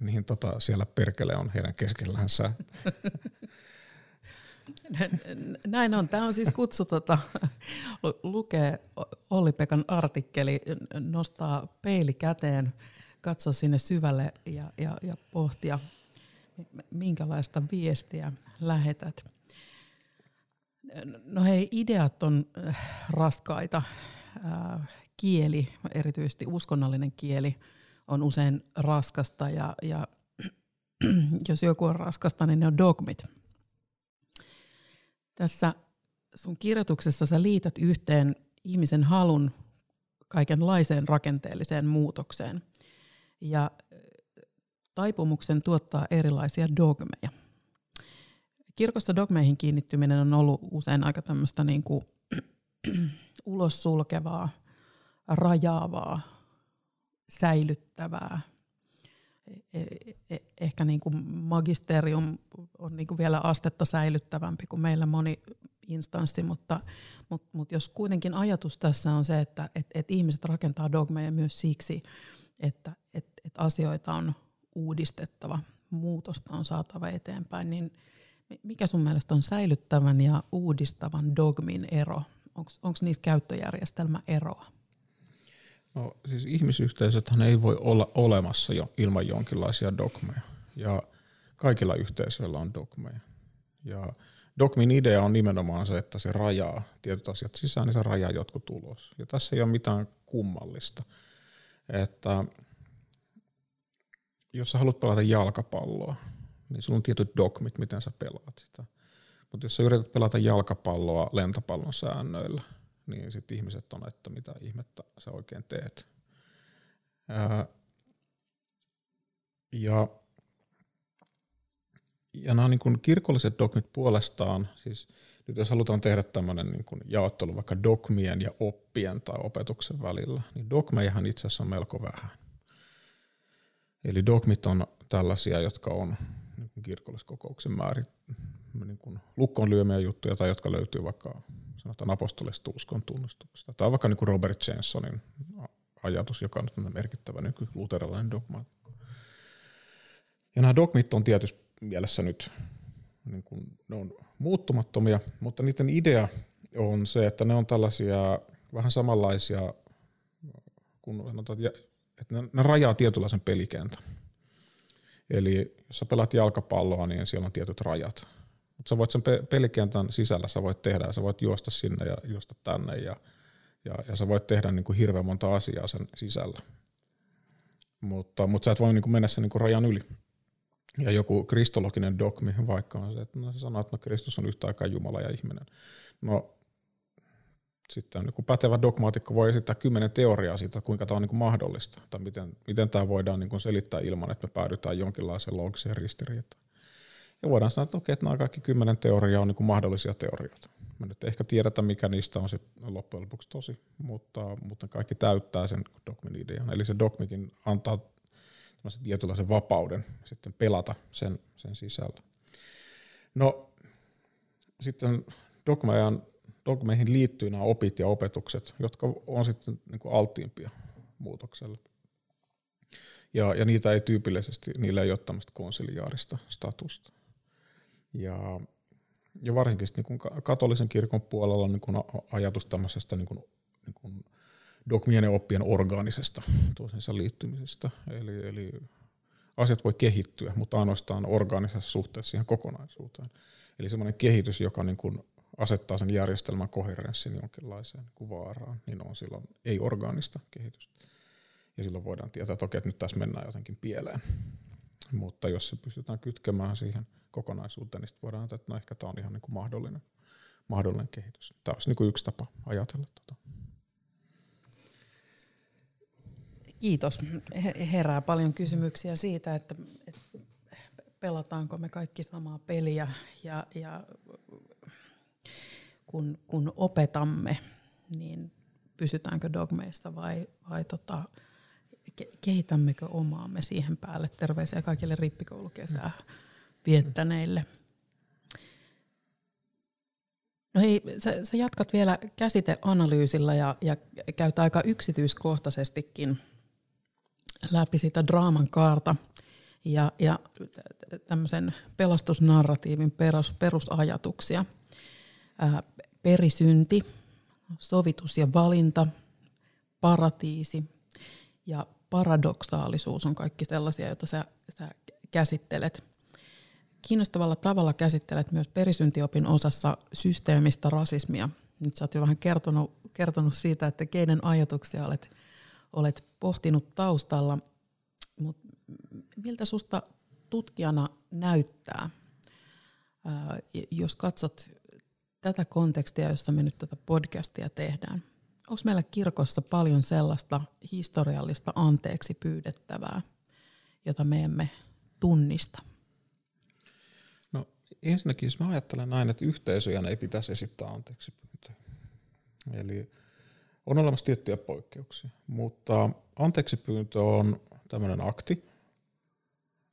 niin tota, siellä perkele on heidän keskellänsä. Näin on. Tämä on siis kutsu tota, lukee Olli-Pekan artikkeli, nostaa peili käteen, katsoa sinne syvälle ja, ja, ja pohtia, minkälaista viestiä lähetät. No hei, ideat on äh, raskaita. Äh, kieli, erityisesti uskonnollinen kieli, on usein raskasta ja, ja jos joku on raskasta, niin ne on dogmit. Tässä sun kirjoituksessa sä liität yhteen ihmisen halun kaikenlaiseen rakenteelliseen muutokseen ja taipumuksen tuottaa erilaisia dogmeja. Kirkosta dogmeihin kiinnittyminen on ollut usein aika tämmöistä niin kuin ulos sulkevaa, rajaavaa, säilyttävää. E, e, e, ehkä niin kuin magisterium on niin kuin vielä astetta säilyttävämpi kuin meillä moni instanssi, mutta, mutta, mutta jos kuitenkin ajatus tässä on se, että et, et ihmiset rakentaa dogmeja myös siksi, että et, et asioita on uudistettava, muutosta on saatava eteenpäin, niin mikä sun mielestä on säilyttävän ja uudistavan dogmin ero? Onko niissä käyttöjärjestelmä eroa? No siis ihmisyhteisöthän ei voi olla olemassa jo ilman jonkinlaisia dogmeja. Ja kaikilla yhteisöillä on dogmeja. Ja dogmin idea on nimenomaan se, että se rajaa tietyt asiat sisään, niin se rajaa jotkut ulos. Ja tässä ei ole mitään kummallista. Että jos sä haluat pelata jalkapalloa, niin sulla on tietyt dogmit, miten sä pelaat sitä. Mutta jos sä yrität pelata jalkapalloa lentopallon säännöillä, niin sitten ihmiset on, että mitä ihmettä sä oikein teet. Ää, ja, ja nämä niin kirkolliset dogmit puolestaan, siis nyt jos halutaan tehdä tämmöinen niin kuin jaottelu vaikka dogmien ja oppien tai opetuksen välillä, niin dogmejahan itse asiassa on melko vähän. Eli dogmit on tällaisia, jotka on niin kirkolliskokouksen määrin niin kuin lukkoon lyömiä juttuja tai jotka löytyy vaikka sanotaan apostolista uskon tunnustuksesta. Tai vaikka niin kuin Robert Jensonin ajatus, joka on merkittävä niin luterilainen dogma. Ja nämä dogmit on tietysti mielessä nyt niin kuin, ne on muuttumattomia, mutta niiden idea on se, että ne on tällaisia vähän samanlaisia, kun sanotaan, että ne, ne rajaa tietynlaisen pelikentän. Eli jos sä pelaat jalkapalloa, niin siellä on tietyt rajat. Mutta sä voit sen pelikentän sisällä, sä voit tehdä, sä voit juosta sinne ja juosta tänne ja, Ja, ja sä voit tehdä niin kuin hirveän monta asiaa sen sisällä. Mutta, mutta sä et voi niin kuin mennä sen niin kuin rajan yli. Ja joku kristologinen dogmi vaikka on se, että no, se sanoo, että no, Kristus on yhtä aikaa Jumala ja ihminen. No sitten joku pätevä dogmaatikko voi esittää kymmenen teoriaa siitä, kuinka tämä on niin mahdollista, tai miten, miten tämä voidaan niin selittää ilman, että me päädytään jonkinlaiseen loogiseen ristiriitaan. Ja voidaan sanoa, että okei, että nämä kaikki kymmenen teoriaa on niin kuin mahdollisia teorioita. Me nyt ehkä tiedetä, mikä niistä on sitten loppujen lopuksi tosi, mutta, mutta kaikki täyttää sen dogmin idean. Eli se dogmikin antaa tietynlaisen vapauden sitten pelata sen, sen sisällä. No sitten dogmajan dogmeihin liittyy nämä opit ja opetukset, jotka on sitten niin kuin alttiimpia muutokselle. Ja, ja niitä ei tyypillisesti, niillä ei ole tämmöistä konsiliaarista statusta. Ja, ja varsinkin niin kuin katolisen kirkon puolella on niin kuin ajatus tämmöisestä niin kuin, niin kuin dogmien ja oppien orgaanisesta toisensa liittymisestä. Eli, eli asiat voi kehittyä, mutta ainoastaan orgaanisessa suhteessa siihen kokonaisuuteen. Eli semmoinen kehitys, joka niin kuin asettaa sen järjestelmän koherenssin jonkinlaiseen kuvaaraan, niin on silloin ei-orgaanista kehitystä. Ja silloin voidaan tietää, että okei, että nyt tässä mennään jotenkin pieleen. Mutta jos se pystytään kytkemään siihen kokonaisuuteen, niin voidaan ajatella, että no ehkä tämä on ihan niin kuin mahdollinen, mahdollinen kehitys. Tämä olisi niin kuin yksi tapa ajatella tuota. Kiitos. Herää paljon kysymyksiä siitä, että, että pelataanko me kaikki samaa peliä ja, ja kun, kun opetamme, niin pysytäänkö dogmeissa vai, vai tota, kehitämmekö omaamme siihen päälle. Terveisiä kaikille rippikoulukesää viettäneille. No hei, sä, sä jatkat vielä käsiteanalyysillä ja, ja käyt aika yksityiskohtaisestikin läpi sitä draaman kaarta ja, ja tämmöisen pelastusnarratiivin perus, perusajatuksia – ää, perisynti, sovitus ja valinta, paratiisi ja paradoksaalisuus on kaikki sellaisia, joita sä, sä käsittelet. Kiinnostavalla tavalla käsittelet myös perisyntiopin osassa systeemistä rasismia. Nyt sä oot jo vähän kertonut, kertonut siitä, että keiden ajatuksia olet, olet pohtinut taustalla, mutta miltä susta tutkijana näyttää, jos katsot tätä kontekstia, jossa me nyt tätä podcastia tehdään. Onko meillä kirkossa paljon sellaista historiallista anteeksi pyydettävää, jota me emme tunnista? Ensinnäkin, jos mä ajattelen näin, että yhteisöjen ei pitäisi esittää anteeksi pyyntöä. Eli on olemassa tiettyjä poikkeuksia, mutta anteeksi pyyntö on tämmöinen akti,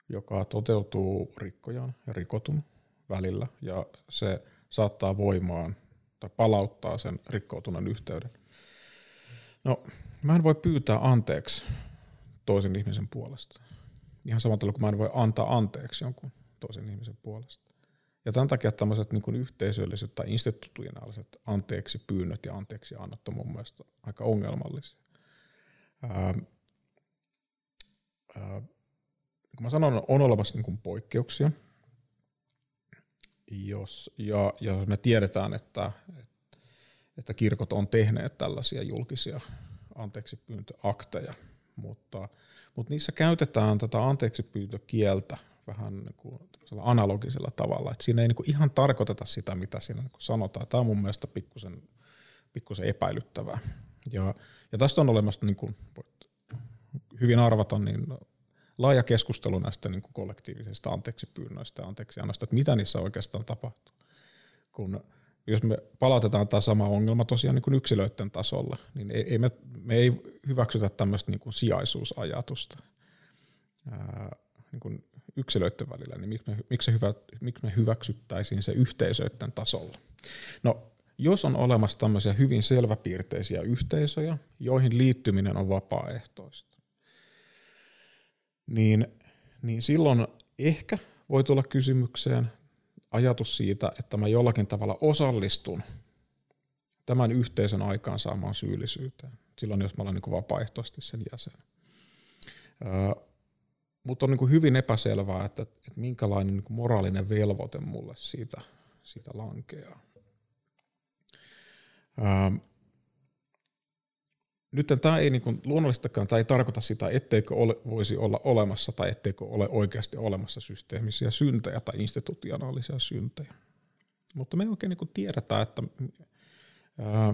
joka toteutuu rikkojan ja rikotun välillä, ja se saattaa voimaan tai palauttaa sen rikkoutuneen yhteyden. No, mä en voi pyytää anteeksi toisen ihmisen puolesta. Ihan samalla tavalla kuin mä en voi antaa anteeksi jonkun toisen ihmisen puolesta. Ja tämän takia tämmöiset niin kuin yhteisölliset tai institutionaaliset anteeksi pyynnöt ja anteeksi annot on mun mielestä aika ongelmallisia. Ää, ää, kun mä sanon, on olemassa niin kuin poikkeuksia – jos, ja, ja me tiedetään, että, että kirkot on tehneet tällaisia julkisia anteeksipyyntöakteja, mutta, mutta niissä käytetään tätä anteeksipyyntökieltä vähän niin kuin analogisella tavalla. että siinä ei niin kuin ihan tarkoiteta sitä, mitä siinä niin kuin sanotaan. Tämä on mun mielestä pikkusen, pikkusen epäilyttävää. Ja, ja tästä on olemassa, niin kuin hyvin arvata, niin laaja keskustelu näistä niin kuin kollektiivisista anteeksipyynnöistä ja anteeksiannoista, että mitä niissä oikeastaan tapahtuu. Kun jos me palautetaan tämä sama ongelma tosiaan niin kuin yksilöiden tasolla, niin ei, ei me, me ei hyväksytä tämmöistä niin kuin sijaisuusajatusta ää, niin kuin yksilöiden välillä, niin miksi me, miksi, hyvä, miksi me hyväksyttäisiin se yhteisöiden tasolla? No, jos on olemassa tämmöisiä hyvin selväpiirteisiä yhteisöjä, joihin liittyminen on vapaaehtoista, niin, niin silloin ehkä voi tulla kysymykseen ajatus siitä, että mä jollakin tavalla osallistun tämän yhteisön aikaansaamaan syyllisyyteen, silloin jos mä olen niin vapaaehtoisesti sen jäsen. Mutta on niin hyvin epäselvää, että, että minkälainen niin moraalinen velvoite mulle siitä, siitä lankeaa. Öö, nyt tämä ei niin luonnollistakaan, tämä ei tarkoita sitä, etteikö ole, voisi olla olemassa tai etteikö ole oikeasti olemassa systeemisiä syntejä tai institutionaalisia syntejä. Mutta me ei oikein niin tiedetä, että, ää,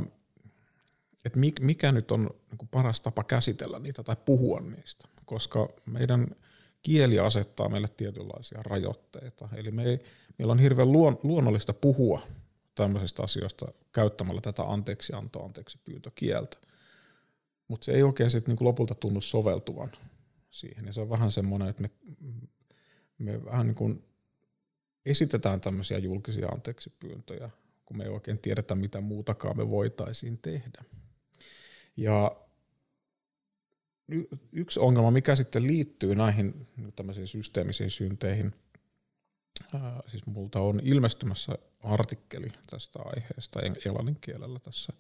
että mikä nyt on niin paras tapa käsitellä niitä tai puhua niistä, koska meidän kieli asettaa meille tietynlaisia rajoitteita. Eli me ei, meillä on hirveän luon, luonnollista puhua tämmöisistä asioista käyttämällä tätä anteeksiantoa, anteeksi pyyntökieltä. Mutta se ei oikein sitten niin lopulta tunnu soveltuvan siihen. Ja se on vähän semmoinen, että me, me vähän niin kuin esitetään tämmöisiä julkisia anteeksi pyyntöjä, kun me ei oikein tiedetä, mitä muutakaan me voitaisiin tehdä. Ja yksi ongelma, mikä sitten liittyy näihin tämmöisiin systeemisiin synteihin, ää, siis multa on ilmestymässä artikkeli tästä aiheesta englannin kielellä tässä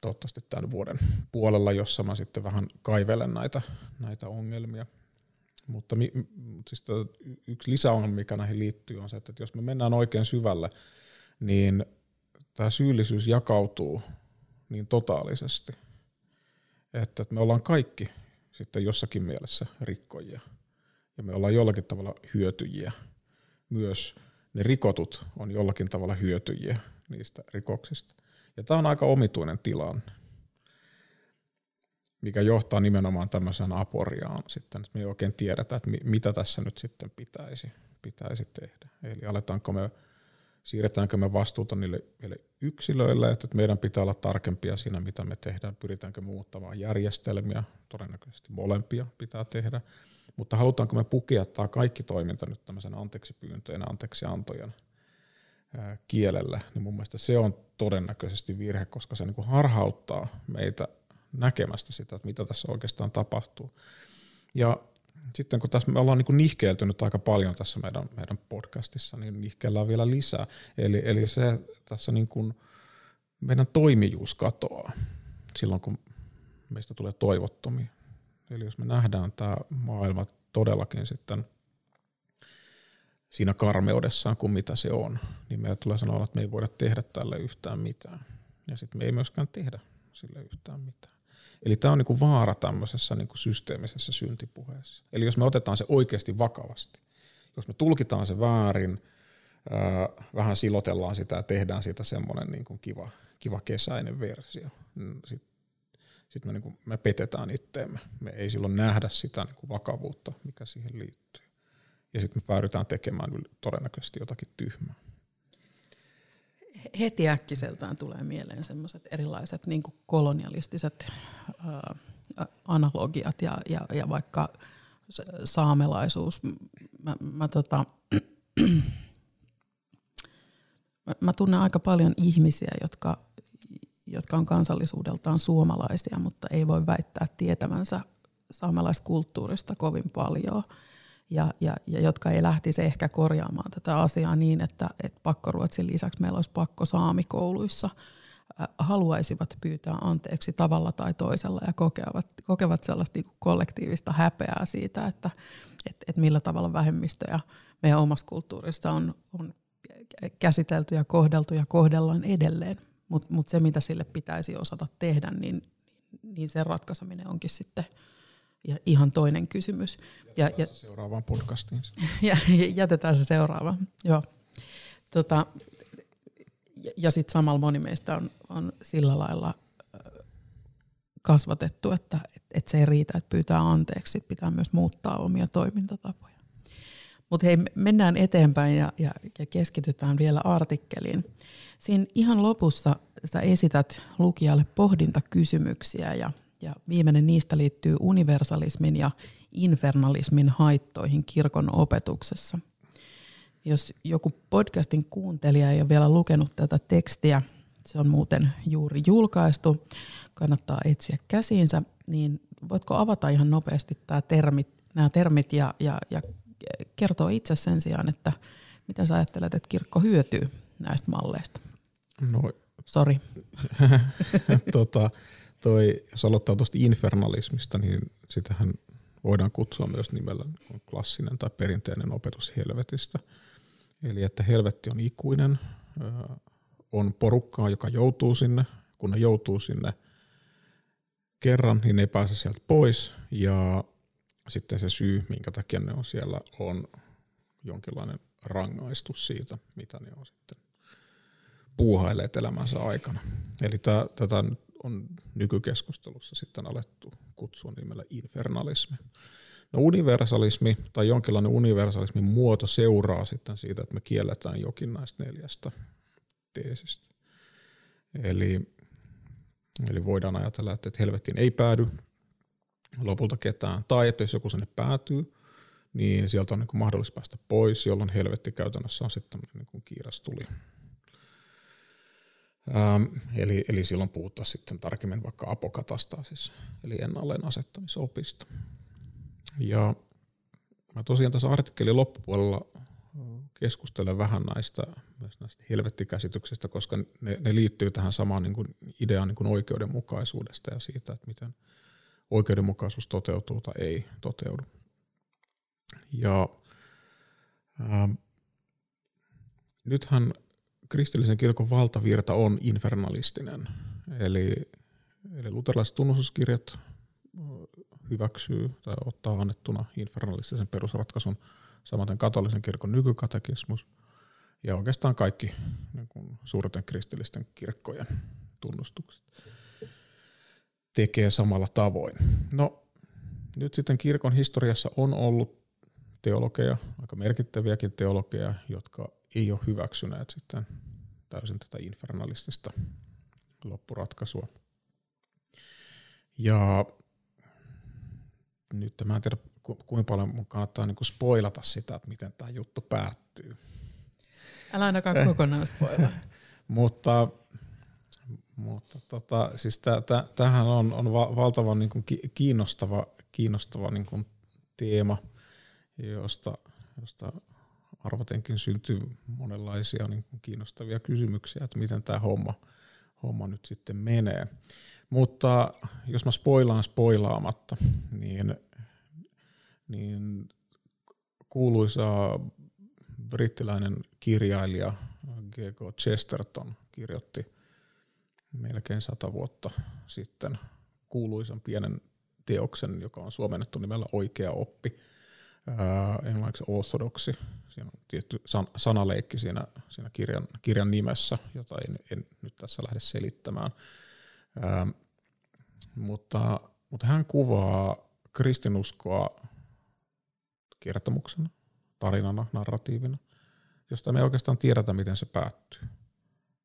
toivottavasti tämän vuoden puolella, jossa mä sitten vähän kaivelen näitä, näitä ongelmia. Mutta mi, siis yksi lisäongelma, mikä näihin liittyy, on se, että jos me mennään oikein syvälle, niin tämä syyllisyys jakautuu niin totaalisesti, että me ollaan kaikki sitten jossakin mielessä rikkojia ja me ollaan jollakin tavalla hyötyjiä. Myös ne rikotut on jollakin tavalla hyötyjiä niistä rikoksista. Ja tämä on aika omituinen tilanne, mikä johtaa nimenomaan tämmöiseen aporiaan sitten, että me ei oikein tiedetä, että mitä tässä nyt sitten pitäisi, pitäisi tehdä. Eli aletaanko me, siirretäänkö me vastuuta niille, niille yksilöille, että meidän pitää olla tarkempia siinä, mitä me tehdään, pyritäänkö muuttamaan järjestelmiä, todennäköisesti molempia pitää tehdä, mutta halutaanko me pukea tämä kaikki toiminta nyt tämmöisen anteeksi pyyntöjen, anteeksi antojen kielellä, niin mun mielestä se on todennäköisesti virhe, koska se niin kuin harhauttaa meitä näkemästä sitä, että mitä tässä oikeastaan tapahtuu. Ja sitten kun tässä me ollaan niin nihkeelty nyt aika paljon tässä meidän, meidän podcastissa, niin nihkeellään vielä lisää. Eli, eli se tässä niin kuin meidän toimijuus katoaa silloin, kun meistä tulee toivottomia. Eli jos me nähdään tämä maailma todellakin sitten siinä karmeudessaan kuin mitä se on, niin meillä tulee sanoa, että me ei voida tehdä tälle yhtään mitään. Ja sitten me ei myöskään tehdä sille yhtään mitään. Eli tämä on niinku vaara tämmöisessä niinku systeemisessä syntipuheessa. Eli jos me otetaan se oikeasti vakavasti, jos me tulkitaan se väärin, ää, vähän silotellaan sitä ja tehdään siitä semmoinen niinku kiva, kiva kesäinen versio, niin sitten sit me, niinku, me petetään itteemme. Me ei silloin nähdä sitä niinku vakavuutta, mikä siihen liittyy ja sitten me päädytään tekemään todennäköisesti jotakin tyhmää. Heti äkkiseltään tulee mieleen sellaiset erilaiset niin kolonialistiset ää, analogiat ja, ja, ja vaikka saamelaisuus. Mä, mä, tota, mä tunnen aika paljon ihmisiä, jotka, jotka on kansallisuudeltaan suomalaisia, mutta ei voi väittää tietävänsä saamelaiskulttuurista kovin paljon – ja, ja, ja jotka ei lähtisi ehkä korjaamaan tätä asiaa niin, että, että pakkoruotsin lisäksi meillä olisi pakko saamikouluissa haluaisivat pyytää anteeksi tavalla tai toisella ja kokevat, kokevat sellaista niin kollektiivista häpeää siitä, että, että, että millä tavalla vähemmistöjä meidän omassa kulttuurissa on, on käsitelty ja kohdeltu ja kohdellaan edelleen. Mutta mut se, mitä sille pitäisi osata tehdä, niin, niin sen ratkaiseminen onkin sitten – ja ihan toinen kysymys. Jätetään ja, se seuraavaan podcastiin. Ja, jätetään se seuraavaan, joo. Tota, ja, ja sitten samalla moni meistä on, on sillä lailla kasvatettu, että et, et se ei riitä, että pyytää anteeksi, pitää myös muuttaa omia toimintatapoja. Mutta hei, mennään eteenpäin ja, ja, ja keskitytään vielä artikkeliin. Siinä ihan lopussa sä esität lukijalle pohdintakysymyksiä ja ja viimeinen niistä liittyy universalismin ja infernalismin haittoihin kirkon opetuksessa. Jos joku podcastin kuuntelija ei ole vielä lukenut tätä tekstiä, se on muuten juuri julkaistu, kannattaa etsiä käsiinsä, niin voitko avata ihan nopeasti tämä termit, nämä termit ja, ja, ja kertoa itse sen sijaan, että mitä sä ajattelet, että kirkko hyötyy näistä malleista? No, Sori. tota, toi, jos aloittaa tuosta infernalismista, niin sitähän voidaan kutsua myös nimellä klassinen tai perinteinen opetus helvetistä. Eli että helvetti on ikuinen, on porukkaa, joka joutuu sinne. Kun ne joutuu sinne, kerran, niin ne ei pääse sieltä pois ja sitten se syy, minkä takia ne on siellä, on jonkinlainen rangaistus siitä, mitä ne on sitten puuhailleet elämänsä aikana. Eli tätä on nykykeskustelussa sitten alettu kutsua nimellä infernalismi. No universalismi tai jonkinlainen universalismin muoto seuraa sitten siitä, että me kielletään jokin näistä neljästä teesistä. Eli, eli voidaan ajatella, että helvettiin ei päädy lopulta ketään, tai että jos joku sinne päätyy, niin sieltä on niin mahdollista päästä pois, jolloin helvetti käytännössä on sitten niin kuin kiirastuli. Ähm, eli, eli silloin puhutaan sitten tarkemmin vaikka apokatastaasissa, eli ennalleen asettamisopista. Ja mä tosiaan tässä artikkelin loppupuolella keskustelen vähän näistä, myös näistä helvettikäsityksistä, koska ne, ne liittyy tähän samaan niin kuin ideaan niin kuin oikeudenmukaisuudesta ja siitä, että miten oikeudenmukaisuus toteutuu tai ei toteudu. Ja ähm, nythän kristillisen kirkon valtavirta on infernalistinen, eli, eli luterilaiset tunnustuskirjat hyväksyy tai ottaa annettuna infernalistisen perusratkaisun, samaten katolisen kirkon nykykatekismus ja oikeastaan kaikki niin kuin suurten kristillisten kirkkojen tunnustukset tekee samalla tavoin. No nyt sitten kirkon historiassa on ollut teologeja, aika merkittäviäkin teologeja, jotka ei ole hyväksyneet sitten täysin tätä infernalistista loppuratkaisua. Ja nyt mä en tiedä, kuinka paljon mun kannattaa niin kuin spoilata sitä, että miten tämä juttu päättyy. Älä ainakaan kokonaan spoilaa. mutta mutta tota, siis tämähän on, on va- valtavan niin kuin kiinnostava, kiinnostava niin kuin teema, josta, josta arvatenkin syntyy monenlaisia niin kuin kiinnostavia kysymyksiä, että miten tämä homma, homma nyt sitten menee. Mutta jos mä spoilaan spoilaamatta, niin, niin kuuluisa brittiläinen kirjailija G.K. Chesterton kirjoitti melkein sata vuotta sitten kuuluisan pienen teoksen, joka on suomennettu nimellä Oikea oppi, ää, englanniksi orthodoksi. Siinä on tietty san- sanaleikki siinä, siinä kirjan, kirjan nimessä, jota en, en nyt tässä lähde selittämään. Ää, mutta, mutta hän kuvaa kristinuskoa kertomuksena, tarinana, narratiivina, josta me ei oikeastaan tiedetä, miten se päättyy.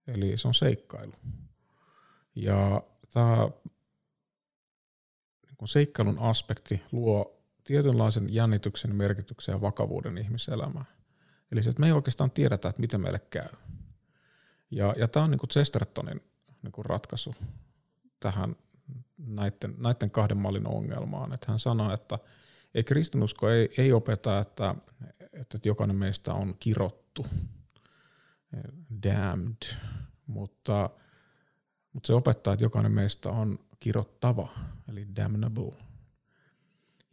Eli se on seikkailu. Ja tämä niin seikkailun aspekti luo tietynlaisen jännityksen, merkityksen ja vakavuuden ihmiselämään. Eli se, että me ei oikeastaan tiedetä, että miten meille käy. Ja, ja tämä on niin kuin Chestertonin niin kuin ratkaisu tähän näiden, näiden kahden mallin ongelmaan. Että hän sanoi, että ei kristinusko ei, ei opeta, että, että jokainen meistä on kirottu, damned, mutta, mutta se opettaa, että jokainen meistä on kirottava, eli damnable.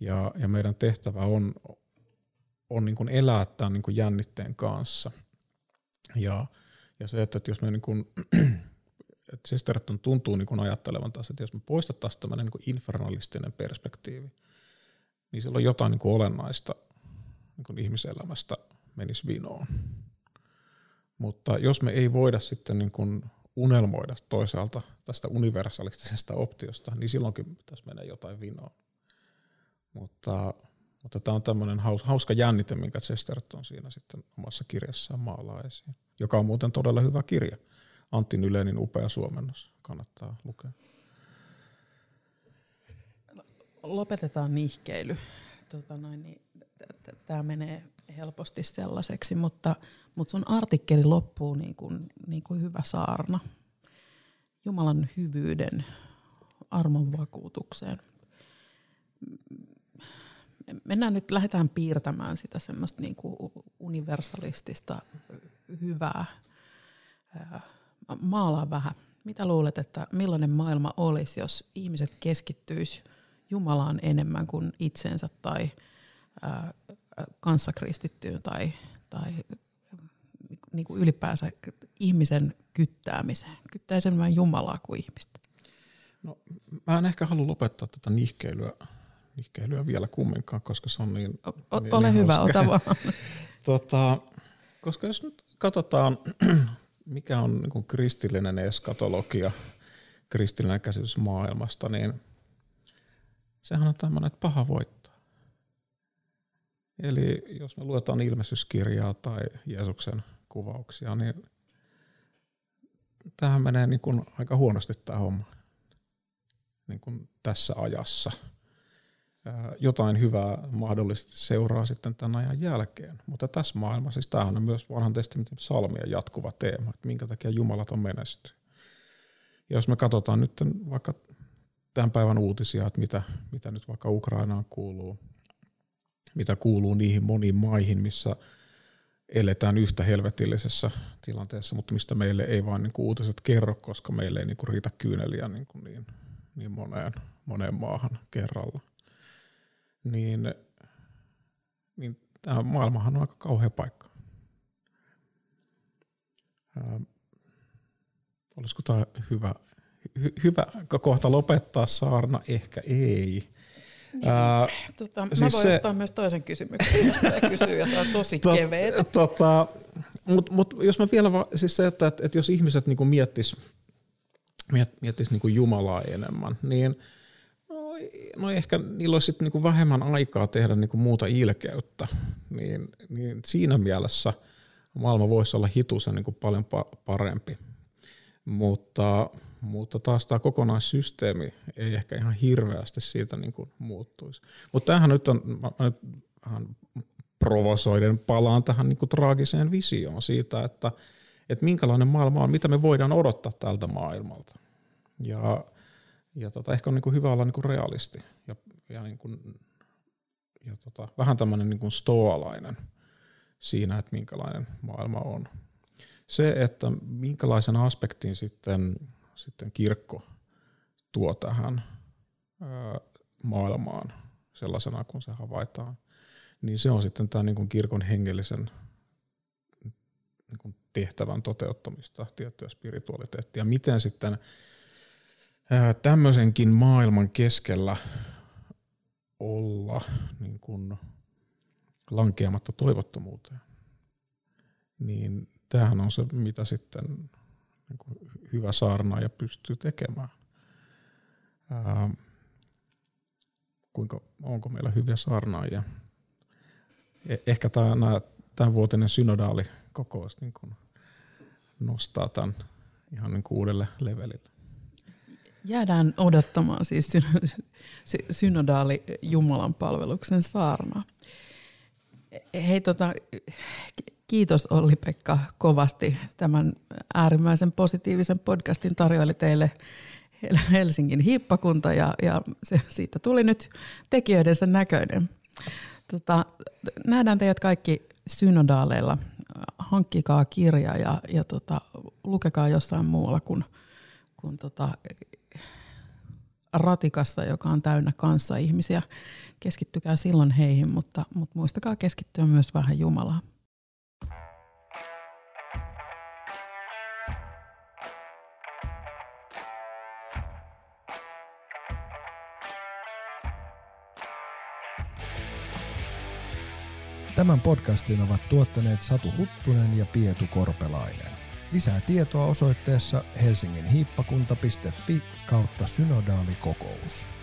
Ja, ja meidän tehtävä on, on niin kuin elää tämän niin kuin jännitteen kanssa. Ja, ja se, että, että jos me niin kuin, että Chesterton tuntuu niin kuin ajattelevan taas, että jos me poistettaisiin tämmöinen niin infernalistinen perspektiivi, niin silloin jotain niin kuin olennaista niin kuin ihmiselämästä menisi vinoon. Mutta jos me ei voida sitten niin kuin unelmoida toisaalta tästä universalistisesta optiosta, niin silloinkin tässä menee jotain vinoa. Mutta, mutta tämä on tämmöinen hauska jännite, minkä Chesterton siinä sitten omassa kirjassaan maalaa esiin, joka on muuten todella hyvä kirja. Antti Nylenin upea suomennos, kannattaa lukea. Lopetetaan nihkeily. Tota niin, Tämä menee helposti sellaiseksi, mutta, mutta sun artikkeli loppuu niin kuin, niin kuin hyvä saarna. Jumalan hyvyyden armon vakuutukseen. Mennään nyt, lähdetään piirtämään sitä semmoista niin kuin universalistista hyvää. Maalaa vähän. Mitä luulet, että millainen maailma olisi, jos ihmiset keskittyisi Jumalaan enemmän kuin itsensä tai kanssakristittyyn tai, tai niin kuin ylipäänsä ihmisen kyttäämiseen? Kyttäisi enemmän Jumalaa kuin ihmistä? No, mä en ehkä halua lopettaa tätä nihkeilyä, nihkeilyä vielä kumminkaan, koska se on niin... O, niin ole niin hyvä, hauska. ota vaan. Tota, koska jos nyt katsotaan, mikä on niin kristillinen eskatologia, kristillinen käsitys maailmasta, niin sehän on tämmöinen, että paha voittaa. Eli jos me luetaan ilmestyskirjaa tai Jeesuksen kuvauksia, niin tähän menee niin kuin aika huonosti tämä homma niin kuin tässä ajassa. Jotain hyvää mahdollisesti seuraa sitten tämän ajan jälkeen. Mutta tässä maailmassa, siis tämähän on myös vanhan testamentin salmien jatkuva teema, että minkä takia Jumalat on menesty. Ja jos me katsotaan nyt vaikka tämän päivän uutisia, että mitä, mitä nyt vaikka Ukrainaan kuuluu, mitä kuuluu niihin moniin maihin, missä eletään yhtä helvetillisessä tilanteessa, mutta mistä meille ei vaan niin kuin uutiset kerro, koska meille ei niin kuin riitä kyyneliä niin, kuin niin, niin moneen, moneen maahan kerralla. Niin, niin tämä maailmahan on aika kauhea paikka. Ää, olisiko tämä hyvä, hy, hyvä kohta lopettaa saarna? Ehkä ei. Niin. Ää, tota, siis mä voin se, ottaa myös toisen kysymyksen, josta kysyy jotain tosi to. Tota, Mutta mut, jos mä vielä, va, siis se, että, että, että jos ihmiset niinku miettis, miet, miettis niinku Jumalaa enemmän, niin no, ehkä niillä olisi niinku vähemmän aikaa tehdä niinku muuta ilkeyttä, niin, niin siinä mielessä maailma voisi olla hitusen niinku paljon pa- parempi. Mutta mutta taas tämä kokonaissysteemi ei ehkä ihan hirveästi siitä niin kuin muuttuisi. Mutta tämähän nyt on, mä nyt vähän provosoiden palaan tähän niin kuin traagiseen visioon siitä, että, että minkälainen maailma on, mitä me voidaan odottaa tältä maailmalta. Ja, ja tota, ehkä on niin kuin hyvä olla niin kuin realisti ja, ja, niin kuin, ja tota, vähän tämmöinen niin kuin stoalainen siinä, että minkälainen maailma on. Se, että minkälaisen aspektin sitten sitten kirkko tuo tähän maailmaan sellaisena kuin se havaitaan, niin se on sitten tämä niin kuin kirkon hengellisen niin kuin tehtävän toteuttamista, tiettyä spiritualiteettia. Miten sitten tämmöisenkin maailman keskellä olla niin kuin lankeamatta toivottomuuteen, niin tämähän on se, mitä sitten niin kuin hyvä saarnaaja pystyy tekemään. Ää, kuinka, onko meillä hyviä saarnaajia? E- ehkä tämä, tämän vuotinen synodaali kokous niin kuin nostaa tämän ihan niin uudelle levelille. Jäädään odottamaan siis synodaali Jumalan palveluksen saarnaa. Hei, tota, Kiitos Olli-Pekka kovasti tämän äärimmäisen positiivisen podcastin tarjoili teille Helsingin hiippakunta ja, ja se, siitä tuli nyt tekijöidensä näköinen. Tota, nähdään teidät kaikki synodaaleilla. Hankkikaa kirja ja, ja tota, lukekaa jossain muualla kuin, kuin tota, ratikassa, joka on täynnä kanssa ihmisiä. Keskittykää silloin heihin, mutta, mutta muistakaa keskittyä myös vähän Jumalaan. Tämän podcastin ovat tuottaneet Satu Huttunen ja Pietu Korpelainen. Lisää tietoa osoitteessa helsinginhiippakunta.fi kautta synodaalikokous.